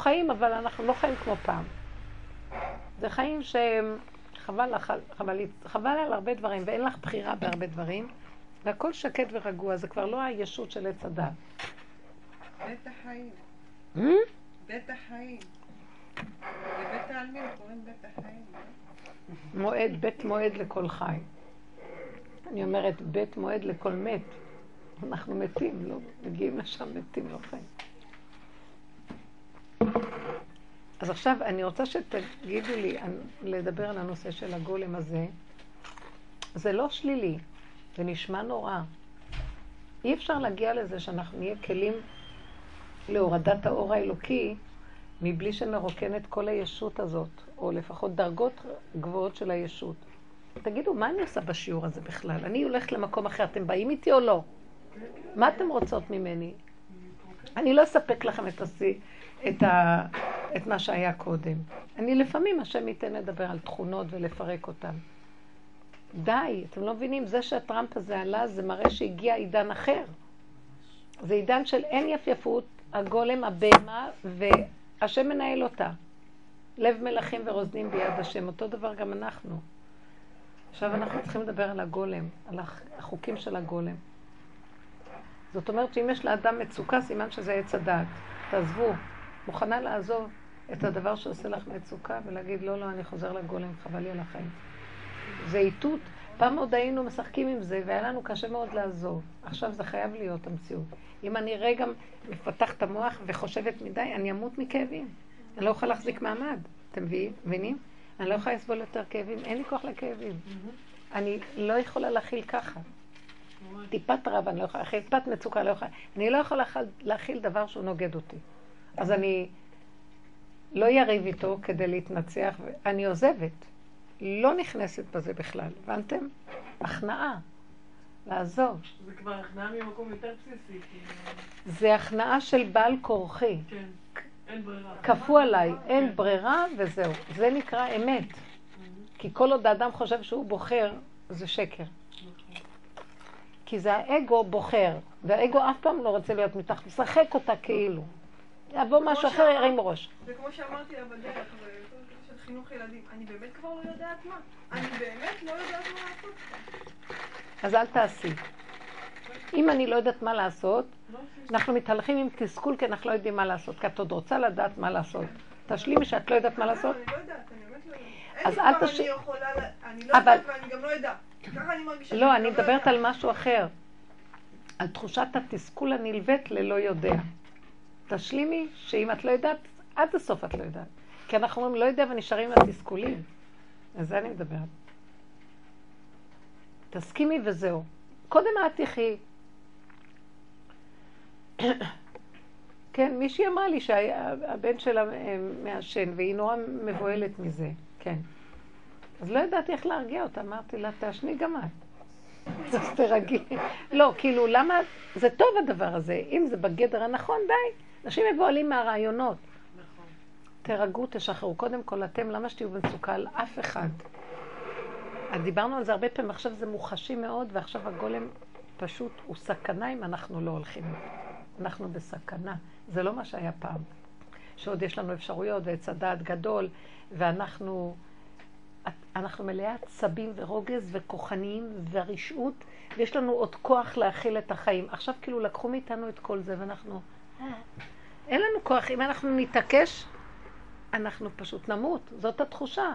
חיים, אבל אנחנו לא חיים כמו פעם. זה חיים שהם... חבל, חבל, חבל על הרבה דברים, ואין לך בחירה בהרבה דברים, והכל שקט ורגוע, זה כבר לא הישות של עץ הדת. בית החיים. Hmm? בית החיים. בבית העלמין קוראים בית החיים. לא? מועד, בית מועד לכל חי. אני אומרת, בית מועד לכל מת. אנחנו מתים, לא מגיעים לשם מתים, לא חיים. אז עכשיו אני רוצה שתגידו לי, לדבר על הנושא של הגולם הזה. זה לא שלילי, זה נשמע נורא. אי אפשר להגיע לזה שאנחנו נהיה כלים להורדת האור האלוקי מבלי שנרוקן את כל הישות הזאת, או לפחות דרגות גבוהות של הישות. תגידו, מה אני עושה בשיעור הזה בכלל? אני הולכת למקום אחר, אתם באים איתי או לא? מה אתם רוצות ממני? אני לא אספק לכם את, השיא, את, ה, את מה שהיה קודם. אני לפעמים, השם ייתן לדבר על תכונות ולפרק אותן. די, אתם לא מבינים, זה שהטראמפ הזה עלה, זה מראה שהגיע עידן אחר. זה עידן של אין יפייפות, הגולם, הבהמה, והשם מנהל אותה. לב מלכים ורוזנים ביד השם, אותו דבר גם אנחנו. עכשיו אנחנו צריכים לדבר על הגולם, על החוקים של הגולם. זאת אומרת שאם יש לאדם מצוקה, סימן שזה עץ הדעת. תעזבו. מוכנה לעזוב את הדבר שעושה לך מצוקה ולהגיד, לא, לא, אני חוזר לגולם, חבל לי על החיים. זה איתות. פעם עוד היינו משחקים עם זה, והיה לנו קשה מאוד לעזוב. עכשיו זה חייב להיות המציאות. אם אני רגע מפתח את המוח וחושבת מדי, אני אמות מכאבים. אני לא יכולה להחזיק מעמד. אתם מבינים? אני לא יכולה לסבול יותר כאבים, אין לי כוח לכאבים. אני לא יכולה להכיל ככה. טיפת רב אני לא יכולה להכיל, טיפת מצוקה לא יכולה. אני לא יכולה להכיל דבר שהוא נוגד אותי. אז אני לא יריב איתו כדי להתנצח, אני עוזבת. לא נכנסת בזה בכלל, הבנתם? הכנעה. לעזוב. זה כבר הכנעה ממקום יותר בסיסי. זה הכנעה של בעל כורחי. כן, אין ברירה. כפו עליי, אין כן. ברירה וזהו. זה נקרא אמת. כי כל עוד האדם חושב שהוא בוחר, זה שקר. כי זה האגו בוחר, והאגו אף פעם לא רוצה להיות מתחת, משחק אותה כאילו. יבוא משהו אחר, ירים ראש. זה כמו שאמרתי לה בדרך, של חינוך ילדים, אני באמת כבר לא יודעת מה. אני באמת לא יודעת מה לעשות. אז אל תעשי. אם אני לא יודעת מה לעשות, אנחנו מתהלכים עם תסכול כי אנחנו לא יודעים מה לעשות, כי את עוד רוצה לדעת מה לעשות. תשלימי שאת לא יודעת מה לעשות. אני לא יודעת, אני באמת לא יודעת. אז אל תש... אני לא יודעת ואני גם לא יודעת. ככה אני מרגישה. לא, אני לא מדברת על משהו אחר. על תחושת התסכול הנלווית ללא יודע. תשלימי שאם את לא יודעת, עד הסוף את לא יודעת. כי אנחנו אומרים לא יודע ונשארים עם התסכולים. על זה אני מדברת. תסכימי וזהו. קודם את תחי. כן, מישהי אמרה לי שהבן שלה אה, מעשן, והיא נורא מבוהלת מזה, כן. אז לא ידעתי איך להרגיע אותה, אמרתי לה, תעשני גם את. אז תרגי. לא, כאילו, למה, זה טוב הדבר הזה, אם זה בגדר הנכון, די. אנשים מבוהלים מהרעיונות. תירגעו, תשחררו. קודם כל, אתם, למה שתהיו במצוקה על אף אחד? אז דיברנו על זה הרבה פעמים, עכשיו זה מוחשי מאוד, ועכשיו הגולם פשוט הוא סכנה אם אנחנו לא הולכים. אנחנו בסכנה. זה לא מה שהיה פעם. שעוד יש לנו אפשרויות ועץ הדעת גדול, ואנחנו אנחנו מלאי עצבים ורוגז וכוחניים ורשעות, ויש לנו עוד כוח להכיל את החיים. עכשיו כאילו לקחו מאיתנו את כל זה, ואנחנו... אין לנו כוח. אם אנחנו נתעקש, אנחנו פשוט נמות. זאת התחושה.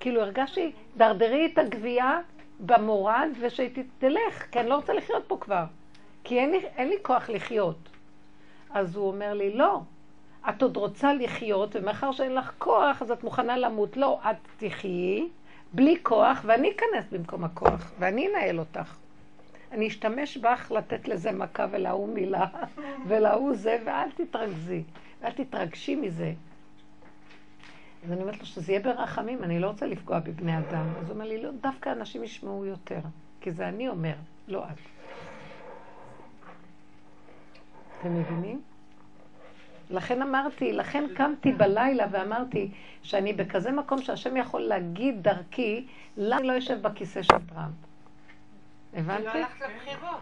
כאילו הרגשתי, דרדרי את הגבייה במורד ושהיא תלך, כי אני לא רוצה לחיות פה כבר. כי אין לי, אין לי כוח לחיות. אז הוא אומר לי, לא, את עוד רוצה לחיות, ומאחר שאין לך כוח, אז את מוכנה למות. לא, את תחיי בלי כוח, ואני אכנס במקום הכוח, ואני אנהל אותך. אני אשתמש בך לתת לזה מכה ולהוא מילה, ולהוא זה, ואל תתרכזי, ואל תתרגשי מזה. אז אני אומרת לו שזה יהיה ברחמים, אני לא רוצה לפגוע בבני אדם. אז הוא אומר לי, לא, דווקא אנשים ישמעו יותר, כי זה אני אומר, לא את. אתם מבינים? לכן אמרתי, לכן קמתי בלילה ואמרתי שאני בכזה מקום שהשם יכול להגיד דרכי, למה אני לא יושב בכיסא של טראמפ? הבנתי? לא הלכת לבחירות.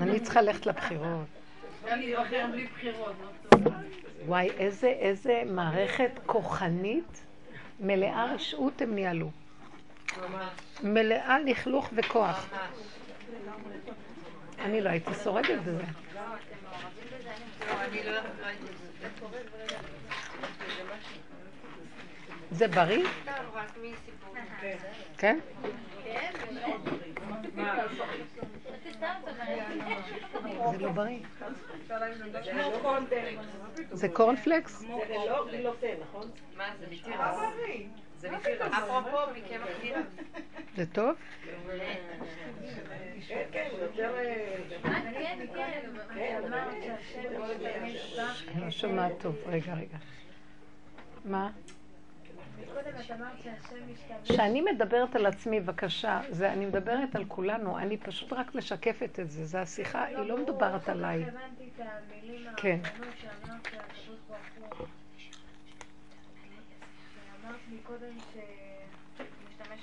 אני צריכה ללכת לבחירות. וואי, איזה, איזה מערכת כוחנית, מלאה רשעות הם ניהלו. מלאה לכלוך וכוח. אני לא הייתי שורדת בזה. זה בריא? כן? זה קורנפלקס? זה לא גלוטן, נכון? מה זה? זה אפרופו מקמח תירס. זה טוב? כן, כן, יותר... לא שומעת טוב. רגע, רגע. מה? כשאני מדברת על עצמי, בבקשה, זה, אני מדברת על כולנו, אני פשוט רק משקפת את זה, זה השיחה, היא לא מדברת עליי. כן.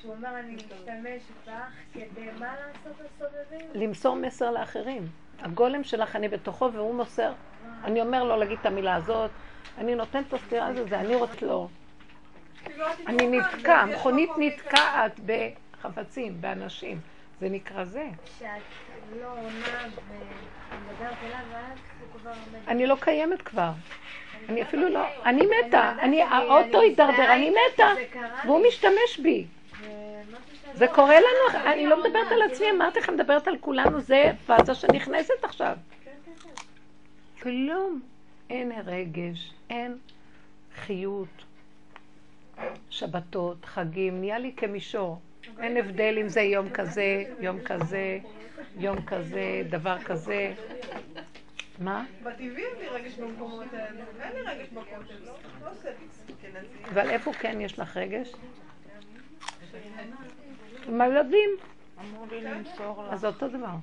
הוא אומר, אני משתמש בך כדי מה לעשות לסובבים? למסור מסר לאחרים. הגולם שלך, אני בתוכו, והוא מוסר. אני אומר לו להגיד את המילה הזאת, אני נותנת את הסתירה הזאת, זה אני רוצה לו. אני נתקע, מכונית נתקעת בחפצים, באנשים. זה נקרא זה. כשאת לא עונה ומדברת אליו, ואז הוא כבר. אני לא קיימת כבר. אני אפילו לא... אני מתה. אני, האוטו הידרדר, אני מתה. והוא משתמש בי. זה קורה לנו, אני לא מדברת על עצמי, אמרתי לך, מדברת על כולנו, זה פאזה שנכנסת עכשיו. כלום. אין רגש, אין חיות. שבתות, חגים, נהיה לי כמישור. אין הבדל אם זה יום כזה, יום כזה, יום כזה, דבר כזה. מה? בטבעי אין לי רגש במקומות האלה. אין לי רגש בכותל. לא, לא אבל איפה כן יש לך רגש? עם הילדים. אמרו לי למסור לך. אז זה אותו דבר.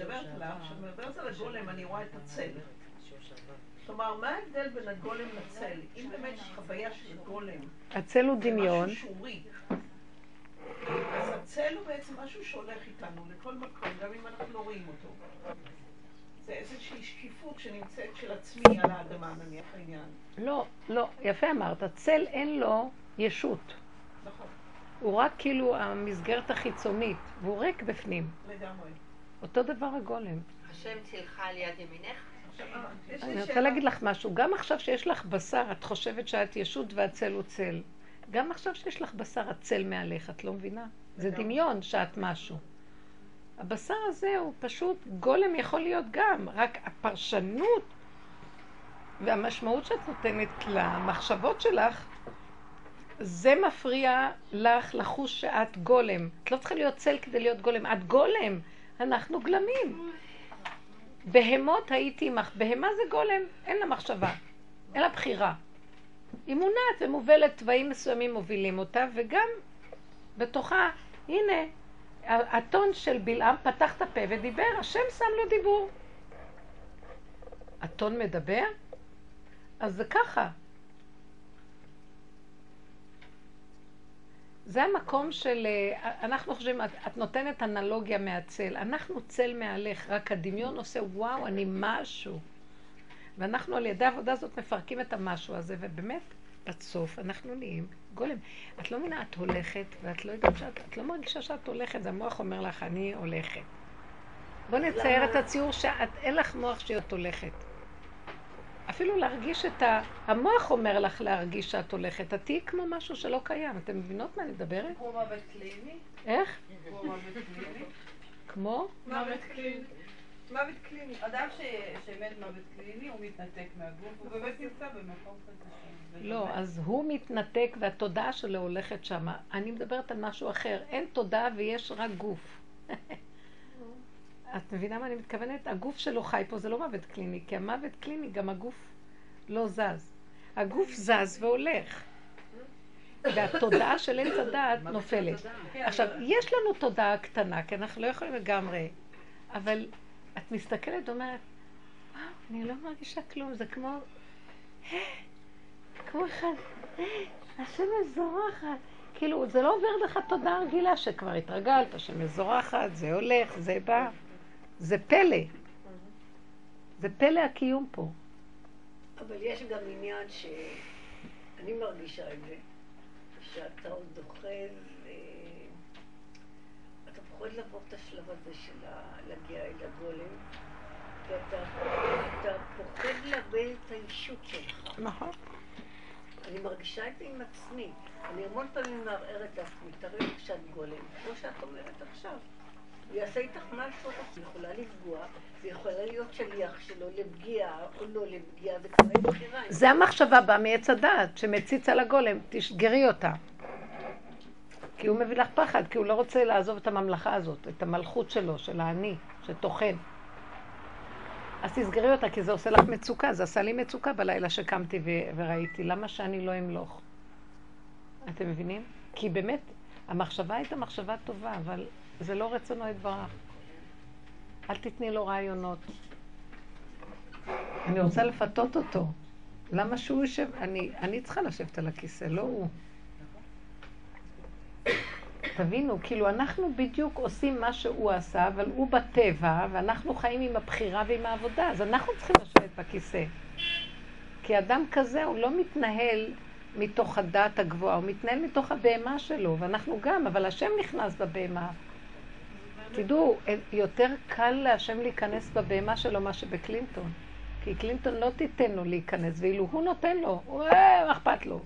מדברת עליו, כשאת מדברת על הגולם אני רואה את הצל. כלומר, מה ההבדל בין הגולם לצל? אם באמת יש חוויה של גולם, הצל הוא דמיון. משהו שורי. אז הצל הוא בעצם משהו שהולך איתנו לכל מקום, גם אם אנחנו לא רואים אותו. זה איזושהי שקיפות שנמצאת של עצמי על האדמה, נניח העניין. לא, לא, יפה אמרת, צל אין לו ישות. נכון. הוא רק כאילו המסגרת החיצונית, והוא ריק בפנים. לגמרי. אותו דבר הגולם. השם צילך על יד ימינך? אני רוצה להגיד לך משהו, גם עכשיו שיש לך בשר, את חושבת שאת ישות והצל הוא צל. גם עכשיו שיש לך בשר, הצל מעליך, את לא מבינה? זה דמיון שאת משהו. הבשר הזה הוא פשוט, גולם יכול להיות גם, רק הפרשנות והמשמעות שאת נותנת למחשבות שלך, זה מפריע לך לחוש שאת גולם. את לא צריכה להיות צל כדי להיות גולם, את גולם. אנחנו גלמים. בהמות הייתי עמך. בהמה זה גולם, אין לה מחשבה, אין לה בחירה. היא מונעת ומובלת, תוואים מסוימים מובילים אותה, וגם בתוכה, הנה, הטון של בלעם פתח את הפה ודיבר, השם שם לו דיבור. הטון מדבר? אז זה ככה. זה המקום של, אה, אנחנו חושבים, את, את נותנת אנלוגיה מהצל. אנחנו צל מהלך, רק הדמיון עושה, וואו, אני משהו. ואנחנו על ידי העבודה הזאת מפרקים את המשהו הזה, ובאמת, בסוף אנחנו נהיים גולם. את לא מבינה, את הולכת, ואת לא יודעת שאת, את לא מרגישה שאת הולכת, זה המוח אומר לך, אני הולכת. בוא נצייר את הציור שאין לך מוח שאת הולכת. אפילו להרגיש את ה... המוח אומר לך להרגיש שאת הולכת. את תהיי כמו משהו שלא קיים. אתם מבינות מה אני מדברת? כמו מוות קליני? איך? כמו מוות קליני. כמו? מוות קליני. מוות קליני. אדם שמת מוות קליני, הוא מתנתק מהגוף, הוא באמת נמצא במקום כזה. לא, אז הוא מתנתק והתודעה שלו הולכת שמה. אני מדברת על משהו אחר. אין תודעה ויש רק גוף. את מבינה מה אני מתכוונת? הגוף שלו חי פה זה לא מוות קליני, כי המוות קליני גם הגוף לא זז. הגוף זז והולך. והתודעה של עץ הדעת נופלת. עכשיו, יש לנו תודעה קטנה, כי אנחנו לא יכולים לגמרי, אבל את מסתכלת ואומרת, וואו, אני לא מרגישה כלום, זה כמו, כמו אחד, השמש זורחת, כאילו, זה לא עובר לך תודה רגילה שכבר התרגלת, שמזורחת, זה הולך, זה בא. זה פלא. זה פלא הקיום פה. אבל יש גם עניין שאני מרגישה את זה, שאתה עוד דוחף, ו... אתה פוחד לעבור את השלב הזה של להגיע אל הגולם, כי אתה, אתה פוחד לאבד את האישות שלך. נכון. אני מרגישה את זה עם עצמי. אני המון פעמים מערערת לעצמי, תראי לי כשאת גולם, כמו שאת אומרת עכשיו. הוא יעשה איתך משהו, את יכולה לפגוע, זה יכולה להיות שליח שלו לפגיעה או לא לפגיעה, זה כבר אין בחירה. זה המחשבה באה מעץ הדעת, שמציץ על הגולם, תשגרי אותה. כי הוא מביא לך פחד, כי הוא לא רוצה לעזוב את הממלכה הזאת, את המלכות שלו, של האני, שטוחן. אז תסגרי אותה, כי זה עושה לך מצוקה. זה עשה לי מצוקה בלילה שקמתי ו- וראיתי. למה שאני לא אמלוך? אתם מבינים? כי באמת, המחשבה הייתה מחשבה טובה, אבל זה לא רצונו יתברך. אל תתני לו רעיונות. אני רוצה לפתות אותו. למה שהוא יושב? אני, אני צריכה לשבת על הכיסא, לא הוא. תבינו, כאילו אנחנו בדיוק עושים מה שהוא עשה, אבל הוא בטבע, ואנחנו חיים עם הבחירה ועם העבודה, אז אנחנו צריכים לשבת בכיסא. כי אדם כזה, הוא לא מתנהל מתוך הדעת הגבוהה, הוא מתנהל מתוך הבהמה שלו, ואנחנו גם, אבל השם נכנס בבהמה. תדעו, יותר קל להשם להיכנס בבהמה שלו מה שבקלינטון. כי קלינטון לא תיתן לו להיכנס, ואילו הוא נותן לו, הוא אה, מה אכפת לו?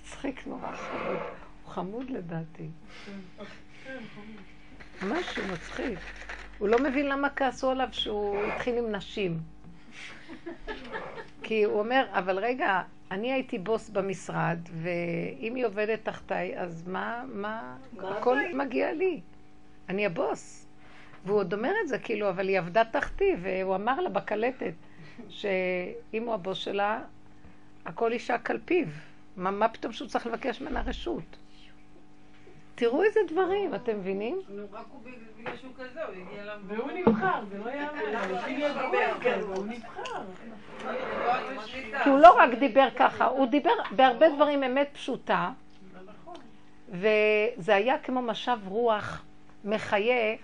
מצחיק נורא חמוד. הוא חמוד לדעתי. משהו מצחיק. הוא לא מבין למה כעסו עליו שהוא התחיל עם נשים. כי הוא אומר, אבל רגע, אני הייתי בוס במשרד, ואם היא עובדת תחתיי, אז מה, מה, הכל? מגיע לי. אני הבוס. והוא עוד אומר את זה, כאילו, אבל היא עבדה תחתי, והוא אמר לה בקלטת, שאם הוא הבוס שלה, הכל יישק על פיו. מה, מה פתאום שהוא צריך לבקש ממנה רשות? תראו איזה דברים, אתם מבינים? נו, רק הוא בגלל שהוא כזה, הוא הגיע למ... והוא נבחר, זה לא יאמן. והוא נבחר. כי הוא לא רק דיבר ככה, הוא דיבר בהרבה דברים אמת פשוטה, וזה היה כמו משב רוח מחיה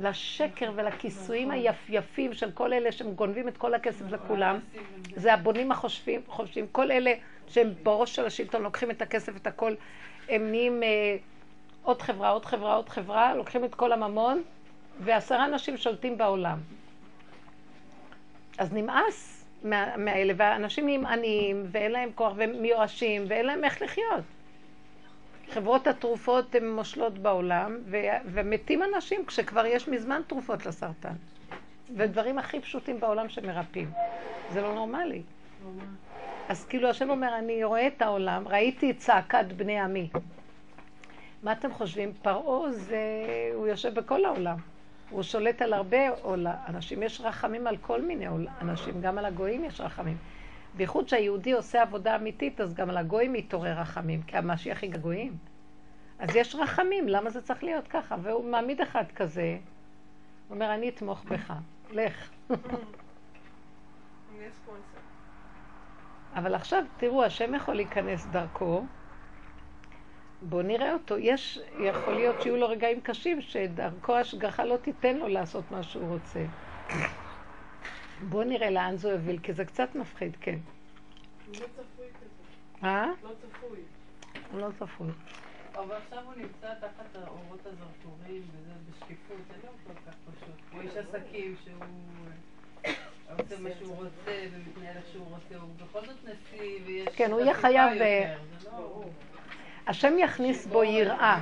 לשקר ולכיסויים היפייפים של כל אלה שהם גונבים את כל הכסף לכולם. זה הבונים החושבים, חושבים, כל אלה שהם בראש של השלטון לוקחים את הכסף, את הכל, הם נהיים אה, עוד חברה, עוד חברה, עוד חברה, לוקחים את כל הממון, ועשרה אנשים שולטים בעולם. אז נמאס מה- מהאלה, והאנשים נהיים עניים, ואין להם כוח, והם מיואשים, ואין להם איך לחיות. חברות התרופות הן מושלות בעולם, ו- ומתים אנשים כשכבר יש מזמן תרופות לסרטן. ודברים הכי פשוטים בעולם שמרפאים. זה לא נורמלי. אז כאילו השם אומר, אני רואה את העולם, ראיתי את צעקת בני עמי. מה אתם חושבים? פרעה זה, הוא יושב בכל העולם. הוא שולט על הרבה עולה, אנשים. יש רחמים על כל מיני עול- אנשים, גם על הגויים יש רחמים. בייחוד שהיהודי עושה עבודה אמיתית, אז גם על הגויים מתעורר רחמים, כי המשיח היא גויים. אז יש רחמים, למה זה צריך להיות ככה? והוא מעמיד אחד כזה, הוא אומר, אני אתמוך בך, לך. אבל עכשיו, תראו, השם יכול להיכנס דרכו. בואו נראה אותו. יש, יכול להיות שיהיו לו רגעים קשים שדרכו ההשגחה לא תיתן לו לעשות מה שהוא רוצה. בואו נראה לאן זה יוביל, כי זה קצת מפחיד, כן. לא צפוי כזה. אה? לא צפוי. הוא לא צפוי. אבל עכשיו הוא נמצא תחת האורות הזרקורים, וזה בשקיפות, זה לא כל כך פשוט. הוא איש עסקים שהוא אה, עושה מה שהוא רוצה ומתנהל איך שהוא רוצה, הוא בכל זאת נשיא ויש... כן, הוא יהיה חייב, אה, לא- השם יכניס בו יראה.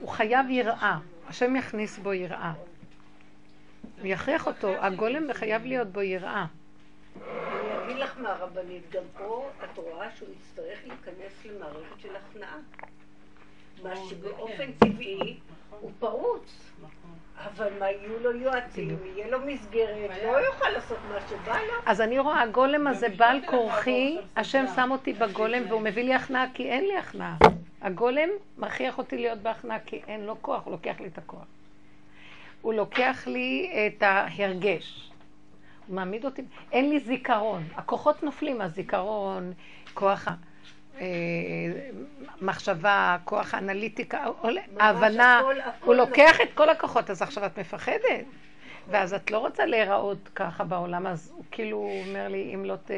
הוא חייב יראה. השם יכניס בו יראה. הוא יכריח אותו. הגולם חייב להיות בו יראה. אני אגיד לך מה, רבנית, גם פה את רואה שהוא יצטרך להיכנס למערכת של הכנעה. מה זה שבאופן כן. טבעי נכון, הוא פרוץ. נכון. אבל מה, יהיו לו יועצים, יהיה לו מסגרת. לא יוכל לעשות מה שבא לו. אז אני רואה, הגולם הזה בעל כורחי, השם. שם אותי בגולם והוא. מביא לי הכנעה כי אין לי הכנעה. הגולם מכריח אותי להיות בהכנעה כי אין לו כוח, הוא לוקח לי את הכוח. הוא לוקח לי את ההרגש. הוא מעמיד אותי, אין לי זיכרון. הכוחות נופלים, הזיכרון, כוח ה... אה, מחשבה, כוח אנליטיקה, עולה- ממש ההבנה, הוא לוקח את כל הכוחות, אז עכשיו את מפחדת. ואז את לא רוצה להיראות ככה בעולם, אז הוא כאילו אומר לי, אם לא, ת,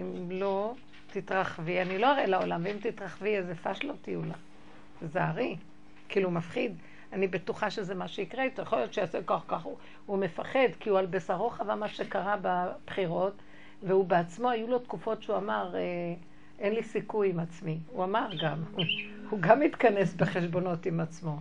אם לא תתרחבי, אני לא אראה לעולם, ואם תתרחבי, איזה פשלות יהיו לך. תזהרי. כאילו, מפחיד. אני בטוחה שזה מה שיקרה איתו. יכול להיות שיעשה כך כך. הוא, הוא מפחד, כי הוא על בשרו חווה מה שקרה בבחירות, והוא בעצמו, היו לו תקופות שהוא אמר, אה, אין לי סיכוי עם עצמי. הוא אמר גם. הוא גם התכנס בחשבונות עם עצמו.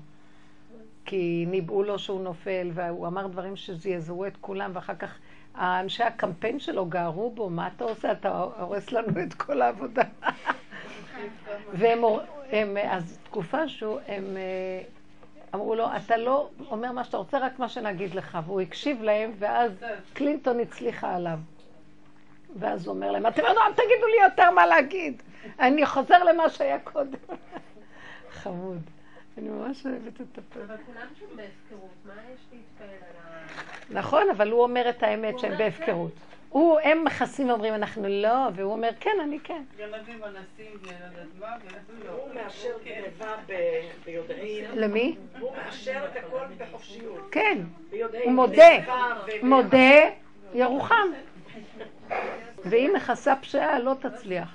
כי ניבאו לו שהוא נופל, והוא אמר דברים שזעזעו את כולם, ואחר כך אנשי הקמפיין שלו גערו בו, מה אתה עושה? אתה הורס לנו את כל העבודה. והם, הם, אז תקופה שהוא, הם אה, אמרו לו, אתה לא אומר מה שאתה רוצה, רק מה שנגיד לך. והוא הקשיב להם, ואז קלינטון הצליחה עליו. ואז הוא אומר להם, אתם יודעים, אל תגידו לי יותר מה להגיד. אני חוזר למה שהיה קודם. חמוד. אני ממש אוהבת את הפרק. אבל כולם שם בהפקרות, מה יש להתפעל על ה... נכון, אבל הוא אומר את האמת שהם אומר בהפקרות. הוא, הם מכסים ואומרים, אנחנו לא, והוא אומר, כן, אני כן. גנבים אנסים ולא יודעת מה, ואנחנו לא. הוא מאשר כן. גניבה ב- ביודעין. למי? הוא מאשר את הכל בחופשיות. כן. הוא מודה. מודה, ירוחם. ואם מכסה פשעה, לא תצליח.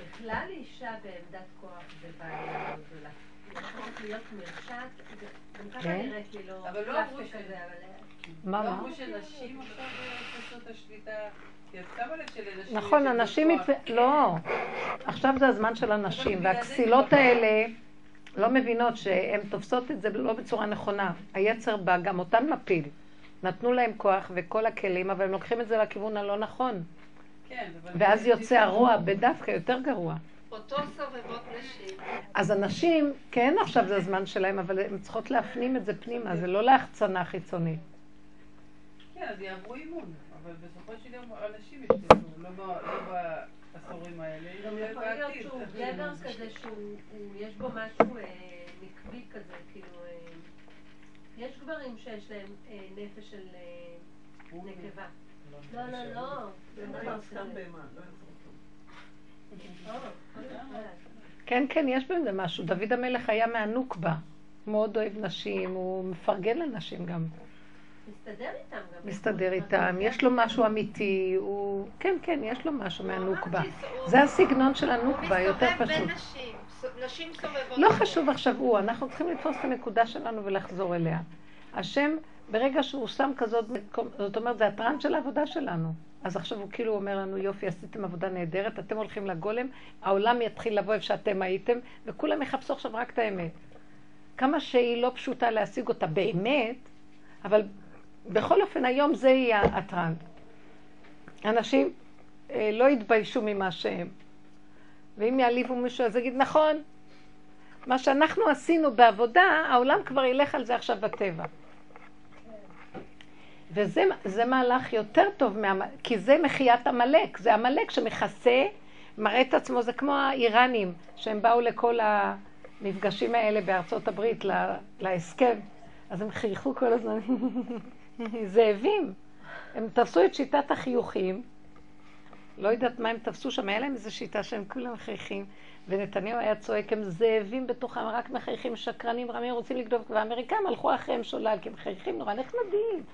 בכלל אישה בעמדת כוח זה בעיה מאוד גדולה. כן. אבל לא אמרו אבל... מה. נכון, הנשים... מת- לא. עכשיו זה הזמן של הנשים, והכסילות האלה לא מבינות שהן תופסות את זה לא בצורה נכונה. היצר בא, גם אותן מפיל. נתנו להם כוח וכל הכלים, אבל הם לוקחים את זה לכיוון הלא נכון. כן, אבל... ואז יוצא הרוע בדווקא יותר גרוע. אותו סובבות נשים. אז הנשים, כן עכשיו זה הזמן שלהם, אבל הן צריכות להפנים את זה פנימה, זה לא להחצנה חיצונית. כן, אז יעברו אימון, אבל בסופו של יום אנשים ישתתפו, לא ב- לא בעשורים האלה, גם יכול להיות בעתיד. שהוא גבר כזה שהוא, הוא- יש בו משהו אה, נקבי כזה, כאילו, אה, יש גברים שיש להם אה, נפש של נקבה. לא, לא, לא. כן, כן, יש בזה משהו. דוד המלך היה מהנוקבה. הוא מאוד אוהב נשים, הוא מפרגן לנשים גם. מסתדר איתם גם. מסתדר איתם, יש לו משהו אמיתי, הוא... כן, כן, יש לו משהו מהנוקבה. זה הסגנון של הנוקבה, יותר מסתובב פשוט. בין נשים. נשים סובבות. לא. חשוב עכשיו הוא, אנחנו צריכים לתפוס את הנקודה שלנו ולחזור אליה. השם, ברגע שהוא שם כזאת, זאת אומרת, זה הטראנט של העבודה שלנו. אז עכשיו הוא כאילו אומר לנו, יופי, עשיתם עבודה נהדרת, אתם הולכים לגולם, העולם יתחיל לבוא איפה שאתם הייתם, וכולם יחפשו עכשיו רק את האמת. כמה שהיא לא פשוטה להשיג אותה באמת, אבל בכל אופן היום זה יהיה הטראנט. אנשים אה, לא יתביישו ממה שהם. ואם יעליבו מישהו, אז יגיד, נכון, מה שאנחנו עשינו בעבודה, העולם כבר ילך על זה עכשיו בטבע. וזה זה מהלך יותר טוב, מה, כי זה מחיית עמלק, זה עמלק שמכסה, מראה את עצמו, זה כמו האיראנים, שהם באו לכל המפגשים האלה בארצות הברית, לה, להסכם, אז הם חייכו כל הזמן, זאבים. הם תפסו את שיטת החיוכים, לא יודעת מה הם תפסו שם, היה להם איזו שיטה שהם כולם מחייכים, ונתניהו היה צועק, הם זאבים בתוכם, רק מחייכים, שקרנים, רמים, רוצים לגדול, והאמריקאים הלכו אחריהם שולל, כי הם מחייכים נורא נחמדים.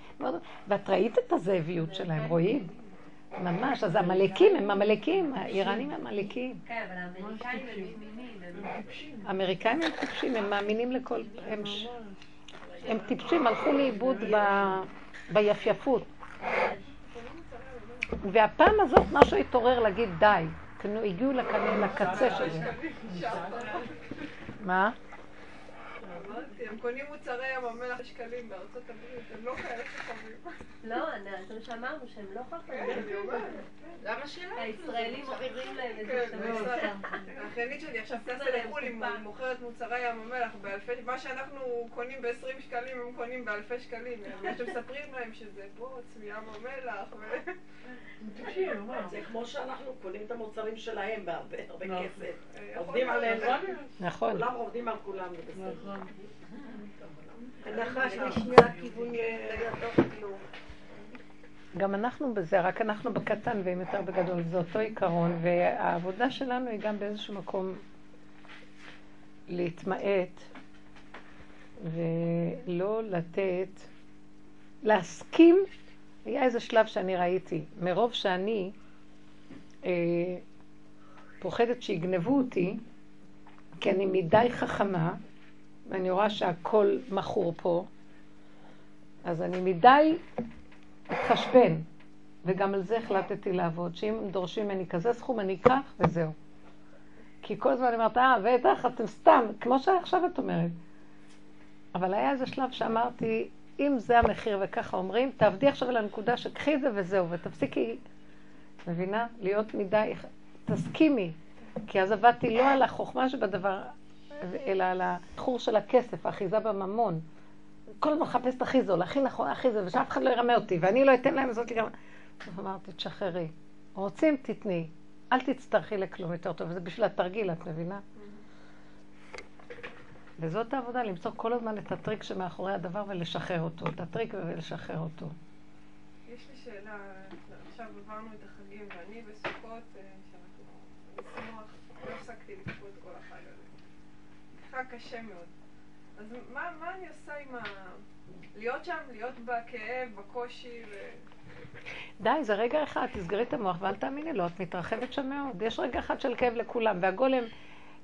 ואת ראית את הזאביות שלהם, רואים? ממש, אז עמלקים הם עמלקים, האיראנים הם עמלקים. כן, אבל האמריקאים הם הם האמריקאים הם טיפשים, הם מאמינים לכל... הם, טיפשים, הלכו לאיבוד. ביפייפות. והפעם הזאת משהו התעורר להגיד די. כאילו, הגיעו לקצה של זה. מה? אמרתי, הם קונים מוצרי ים המלח שקלים בארצות הברית, הם לא כאלה חכמים. לא, זה מה שאמרנו, שהם לא חכמים. אני אומרת. למה שלא? הישראלים מוכרים להם את כן, זה. שם. האחיינית שלי עכשיו טסה לחו"ל, היא. מוכרת מוצרי ים המלח באלפי, מה שאנחנו קונים ב-20 שקלים הם קונים באלפי שקלים. עכשיו מספרים להם שזה בוץ מים המלח. ו- זה כמו שאנחנו קונים את המוצרים שלהם בהרבה הרבה נכון. כסף. יכול עובדים להיות. עלינו. נכון. כולם עובדים על כולם, זה בסדר. כלום. גם אנחנו בזה, רק אנחנו בקטן והם יותר בגדול, זה אותו עיקרון, והעבודה שלנו היא גם באיזשהו מקום להתמעט ולא לתת, להסכים, היה איזה שלב שאני ראיתי, מרוב שאני אה, פוחדת שיגנבו אותי, כי אני מדי חכמה, ואני רואה שהכל מכור פה, אז אני מדי אתחשבן, וגם על זה החלטתי לעבוד, שאם דורשים ממני כזה סכום, אני אקח וזהו. כי כל הזמן אני אומרת, אה, בטח, אתם סתם, כמו שעכשיו את אומרת. אבל היה איזה שלב שאמרתי, אם זה המחיר וככה אומרים, תעבדי עכשיו על הנקודה שקחי את זה וזהו, ותפסיקי, מבינה? להיות מדי, תסכימי. כי אז עבדתי לא על החוכמה שבדבר, אלא על החור של הכסף, האחיזה בממון. כל הזמן מחפש את הכי זול, הכי נכון, הכי זה, ושאף אחד לא ירמה אותי, ואני לא אתן להם זאת גם... אמרתי, תשחררי. רוצים, תתני. אל תצטרכי לכלום יותר טוב, זה בשביל התרגיל, את מבינה? וזאת העבודה, למצוא כל הזמן את הטריק שמאחורי הדבר ולשחרר אותו, את הטריק ולשחרר אותו. יש לי שאלה, עכשיו עברנו את החגים, ואני בסוכות, אה, שאנחנו נשמח, לא הפסקתי לקפוא את כל החג הזה. חג קשה מאוד. אז מה, מה אני עושה עם ה... להיות שם, להיות בכאב, בקושי, ו... די, זה רגע אחד, תסגרי את המוח ואל תאמיני לו, את מתרחבת שם מאוד. יש רגע אחד של כאב לכולם, והגולם,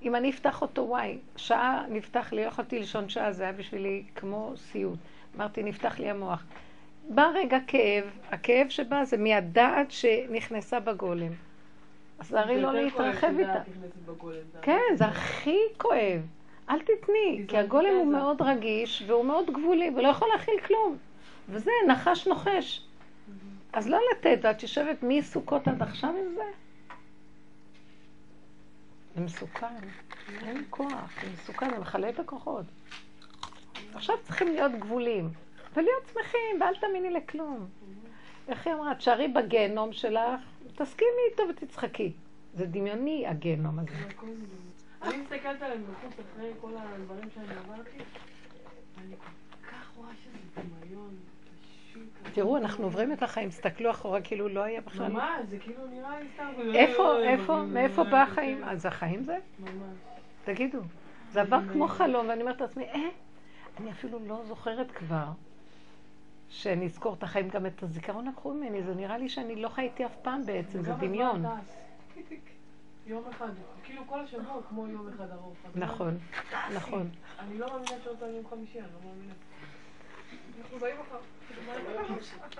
אם אני אפתח אותו, וואי, שעה נפתח לי, לא יכולתי לישון שעה, זה היה בשבילי כמו סיוט. אמרתי, נפתח לי המוח. בא רגע כאב, הכאב שבא זה מהדעת שנכנסה בגולם. אז זה הרי לא להתרחב איתה. כן, זה הכי כואב. אל תתני, כי הגולם הוא מאוד רגיש והוא מאוד גבולי ולא יכול להכיל כלום. וזה נחש נוחש. אז לא לתת, ואת יושבת מסוכות עד עכשיו עם זה? זה מסוכן, אין כוח, זה מסוכן, זה מכלה את הכוחות. עכשיו צריכים להיות גבולים, ולהיות שמחים, ואל תאמיני לכלום. איך היא אמרה? תשארי בגיהנום שלך, תסכימי איתו ותצחקי. זה דמיוני, הגיהנום הזה. אני מסתכלת עליהם בחוץ אחרי כל הדברים שאני עברתי, ואני כל כך רואה שזה דמיון. תראו, אנחנו עוברים את החיים, תסתכלו אחורה כאילו לא היה בכלל. ממש, זה כאילו נראה לי סתם. איפה, איפה, מאיפה בא החיים? אז החיים זה? ממש. תגידו. זה עבר כמו חלום, ואני אומרת לעצמי, אה, אני אפילו לא זוכרת כבר שאני אזכור את החיים, גם את הזיכרון לקחו ממני, זה נראה לי שאני לא חייתי אף פעם בעצם, זה דמיון. יום אחד, כאילו כל השבוע הוא כמו יום אחד ארוך. נכון, נכון. אני לא מאמינה שעוד פעם יום חמישי, אני לא מאמינה.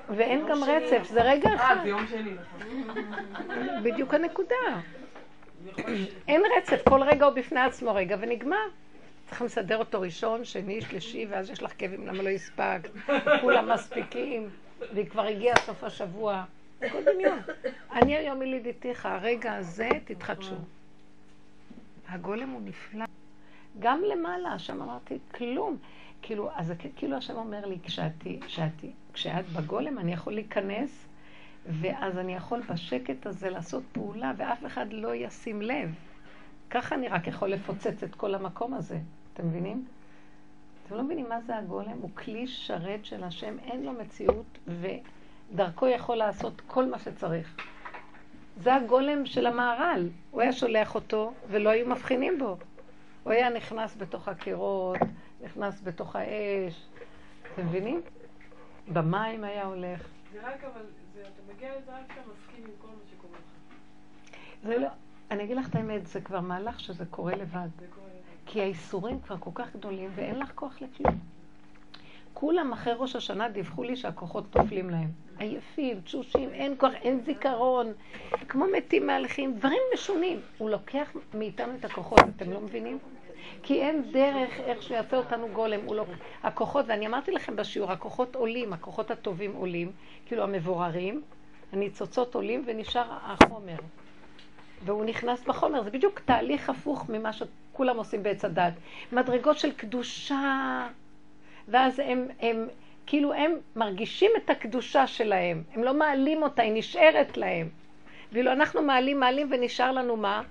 ואין גם רצף, זה רגע אחד, אה, זה יום שני, נכון. בדיוק הנקודה. אין רצף, כל רגע הוא בפני עצמו רגע ונגמר. צריכים לסדר אותו ראשון, שני, שלישי, ואז יש לך כאבים למה לא הספקת. כולם מספיקים, והיא כבר הגיעה סוף השבוע. הכל דמיון. אני היום ילידיתיך, הרגע הזה תתחדשו. הגולם הוא נפלא. גם למעלה, שם אמרתי, כלום. כאילו, אז כאילו השם אומר לי, כשאת, כשאת, כשאת בגולם, אני יכול להיכנס, ואז אני יכול בשקט הזה לעשות פעולה, ואף אחד לא ישים לב. ככה אני רק יכול לפוצץ את כל המקום הזה. אתם מבינים? אתם לא מבינים מה זה הגולם? הוא כלי שרת של השם, אין לו מציאות, ודרכו יכול לעשות כל מה שצריך. זה הגולם של המהר"ל. הוא היה שולח אותו, ולא היו מבחינים בו. הוא היה נכנס בתוך הקירות, נכנס בתוך האש. אתם מבינים? במים היה הולך. זה רק אבל, זה- אתה מגיע לזה רק כשאתה מסכים עם כל מה שקורה לך. זה לא... אני אגיד לך את האמת, זה כבר מהלך שזה קורה לבד. קורה. כי האיסורים כבר כל כך גדולים ואין לך כוח לכלום. כולם אחרי ראש השנה דיווחו לי שהכוחות נופלים להם. עייפים, תשושים, אין כוח, אין זיכרון, כמו מתים מהלכים, דברים משונים. הוא לוקח מאיתנו את הכוחות, אתם לא מבינים? כי אין דרך איך שהוא יעשה אותנו גולם. הוא לא... הכוחות, ואני אמרתי לכם בשיעור, הכוחות עולים, הכוחות הטובים עולים, כאילו המבוררים, הניצוצות עולים ונשאר החומר. והוא נכנס בחומר, זה בדיוק תהליך הפוך ממה שכולם עושים בעץ הדת. מדרגות של קדושה, ואז הם, הם, כאילו הם מרגישים את הקדושה שלהם, הם לא מעלים אותה, היא נשארת להם. ואילו אנחנו מעלים, מעלים ונשאר לנו מה?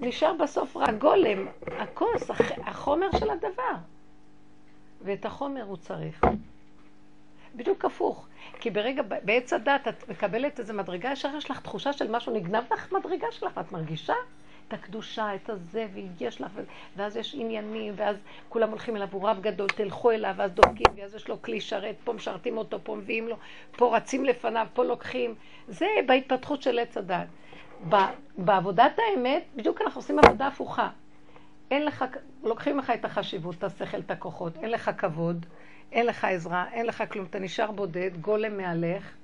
נשאר בסוף רק גולם, הכוס, הח- החומר של הדבר. ואת החומר הוא צריך. בדיוק הפוך. כי ברגע, בעץ הדת את מקבלת איזו מדרגה, ישר יש לך תחושה של משהו, נגנב לך מדרגה שלך, ואת מרגישה את הקדושה, את הזה, ויש לך, ואז יש עניינים, ואז כולם הולכים אליו, הוא רב גדול, תלכו אליו, ואז דופקים, ואז יש לו כלי שרת, פה משרתים אותו, פה מביאים לו, פה רצים לפניו, פה לוקחים. זה בהתפתחות של עץ הדת. בעבודת האמת, בדיוק אנחנו עושים עבודה הפוכה. אין לך, לוקחים לך את החשיבות, את השכל, את הכוחות, אין לך כבוד, אין לך עזרה, אין לך כלום, אתה נשאר בודד, גולם מהלך,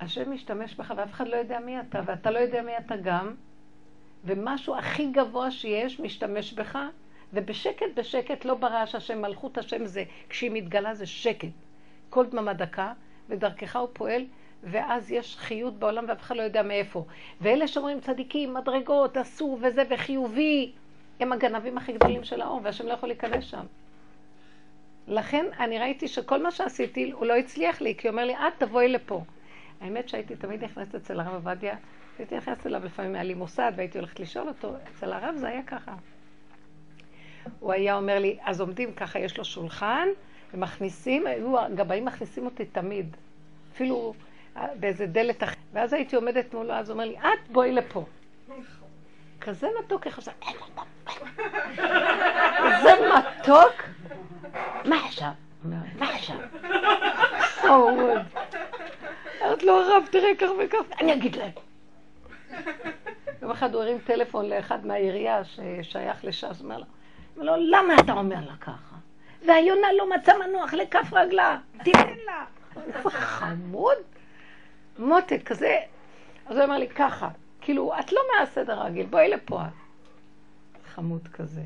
והשם משתמש בך ואף אחד לא יודע מי אתה, ואתה לא יודע מי אתה גם, ומשהו הכי גבוה שיש משתמש בך, ובשקט בשקט, לא ברעש השם, מלכות השם זה, כשהיא מתגלה זה שקט. כל דממה דקה, ודרכך הוא פועל, ואז יש חיות בעולם ואף אחד לא יודע מאיפה. ואלה שאומרים צדיקים, מדרגות, עשו וזה וחיובי, הם הגנבים הכי גדולים של האור, והשם לא יכול להיכנס שם. לכן אני ראיתי שכל מה שעשיתי, הוא לא הצליח לי, כי הוא אומר לי, את תבואי לפה. האמת שהייתי תמיד נכנסת אצל הרב עובדיה, הייתי נכנסת אליו לפעמים, היה לי מוסד, והייתי הולכת לשאול אותו, אצל הרב זה היה ככה. הוא היה אומר לי, אז עומדים ככה, יש לו שולחן, ומכניסים, היו הגבאים מכניסים אותי תמיד. אפילו באיזה דלת אחרת. ואז הייתי עומדת מולו, אז הוא אומר לי, את בואי לפה. כזה מתוק, איך עושה, כזה מתוק. מה עכשיו? מה עכשיו? חמוד. אמרת לו, הרב, תראה כך וכך, אני אגיד להם. יום אחד הוא הרים טלפון לאחד מהעירייה ששייך לש"ס, אומר לו, אומר לו, למה אתה אומר לה ככה? והיונה לא מצא מנוח לכף רגלה, תיתן לה. חמוד. מותק כזה. אז הוא אמר לי, ככה, כאילו, את לא מהסדר הרגיל, בואי לפה. חמוד כזה.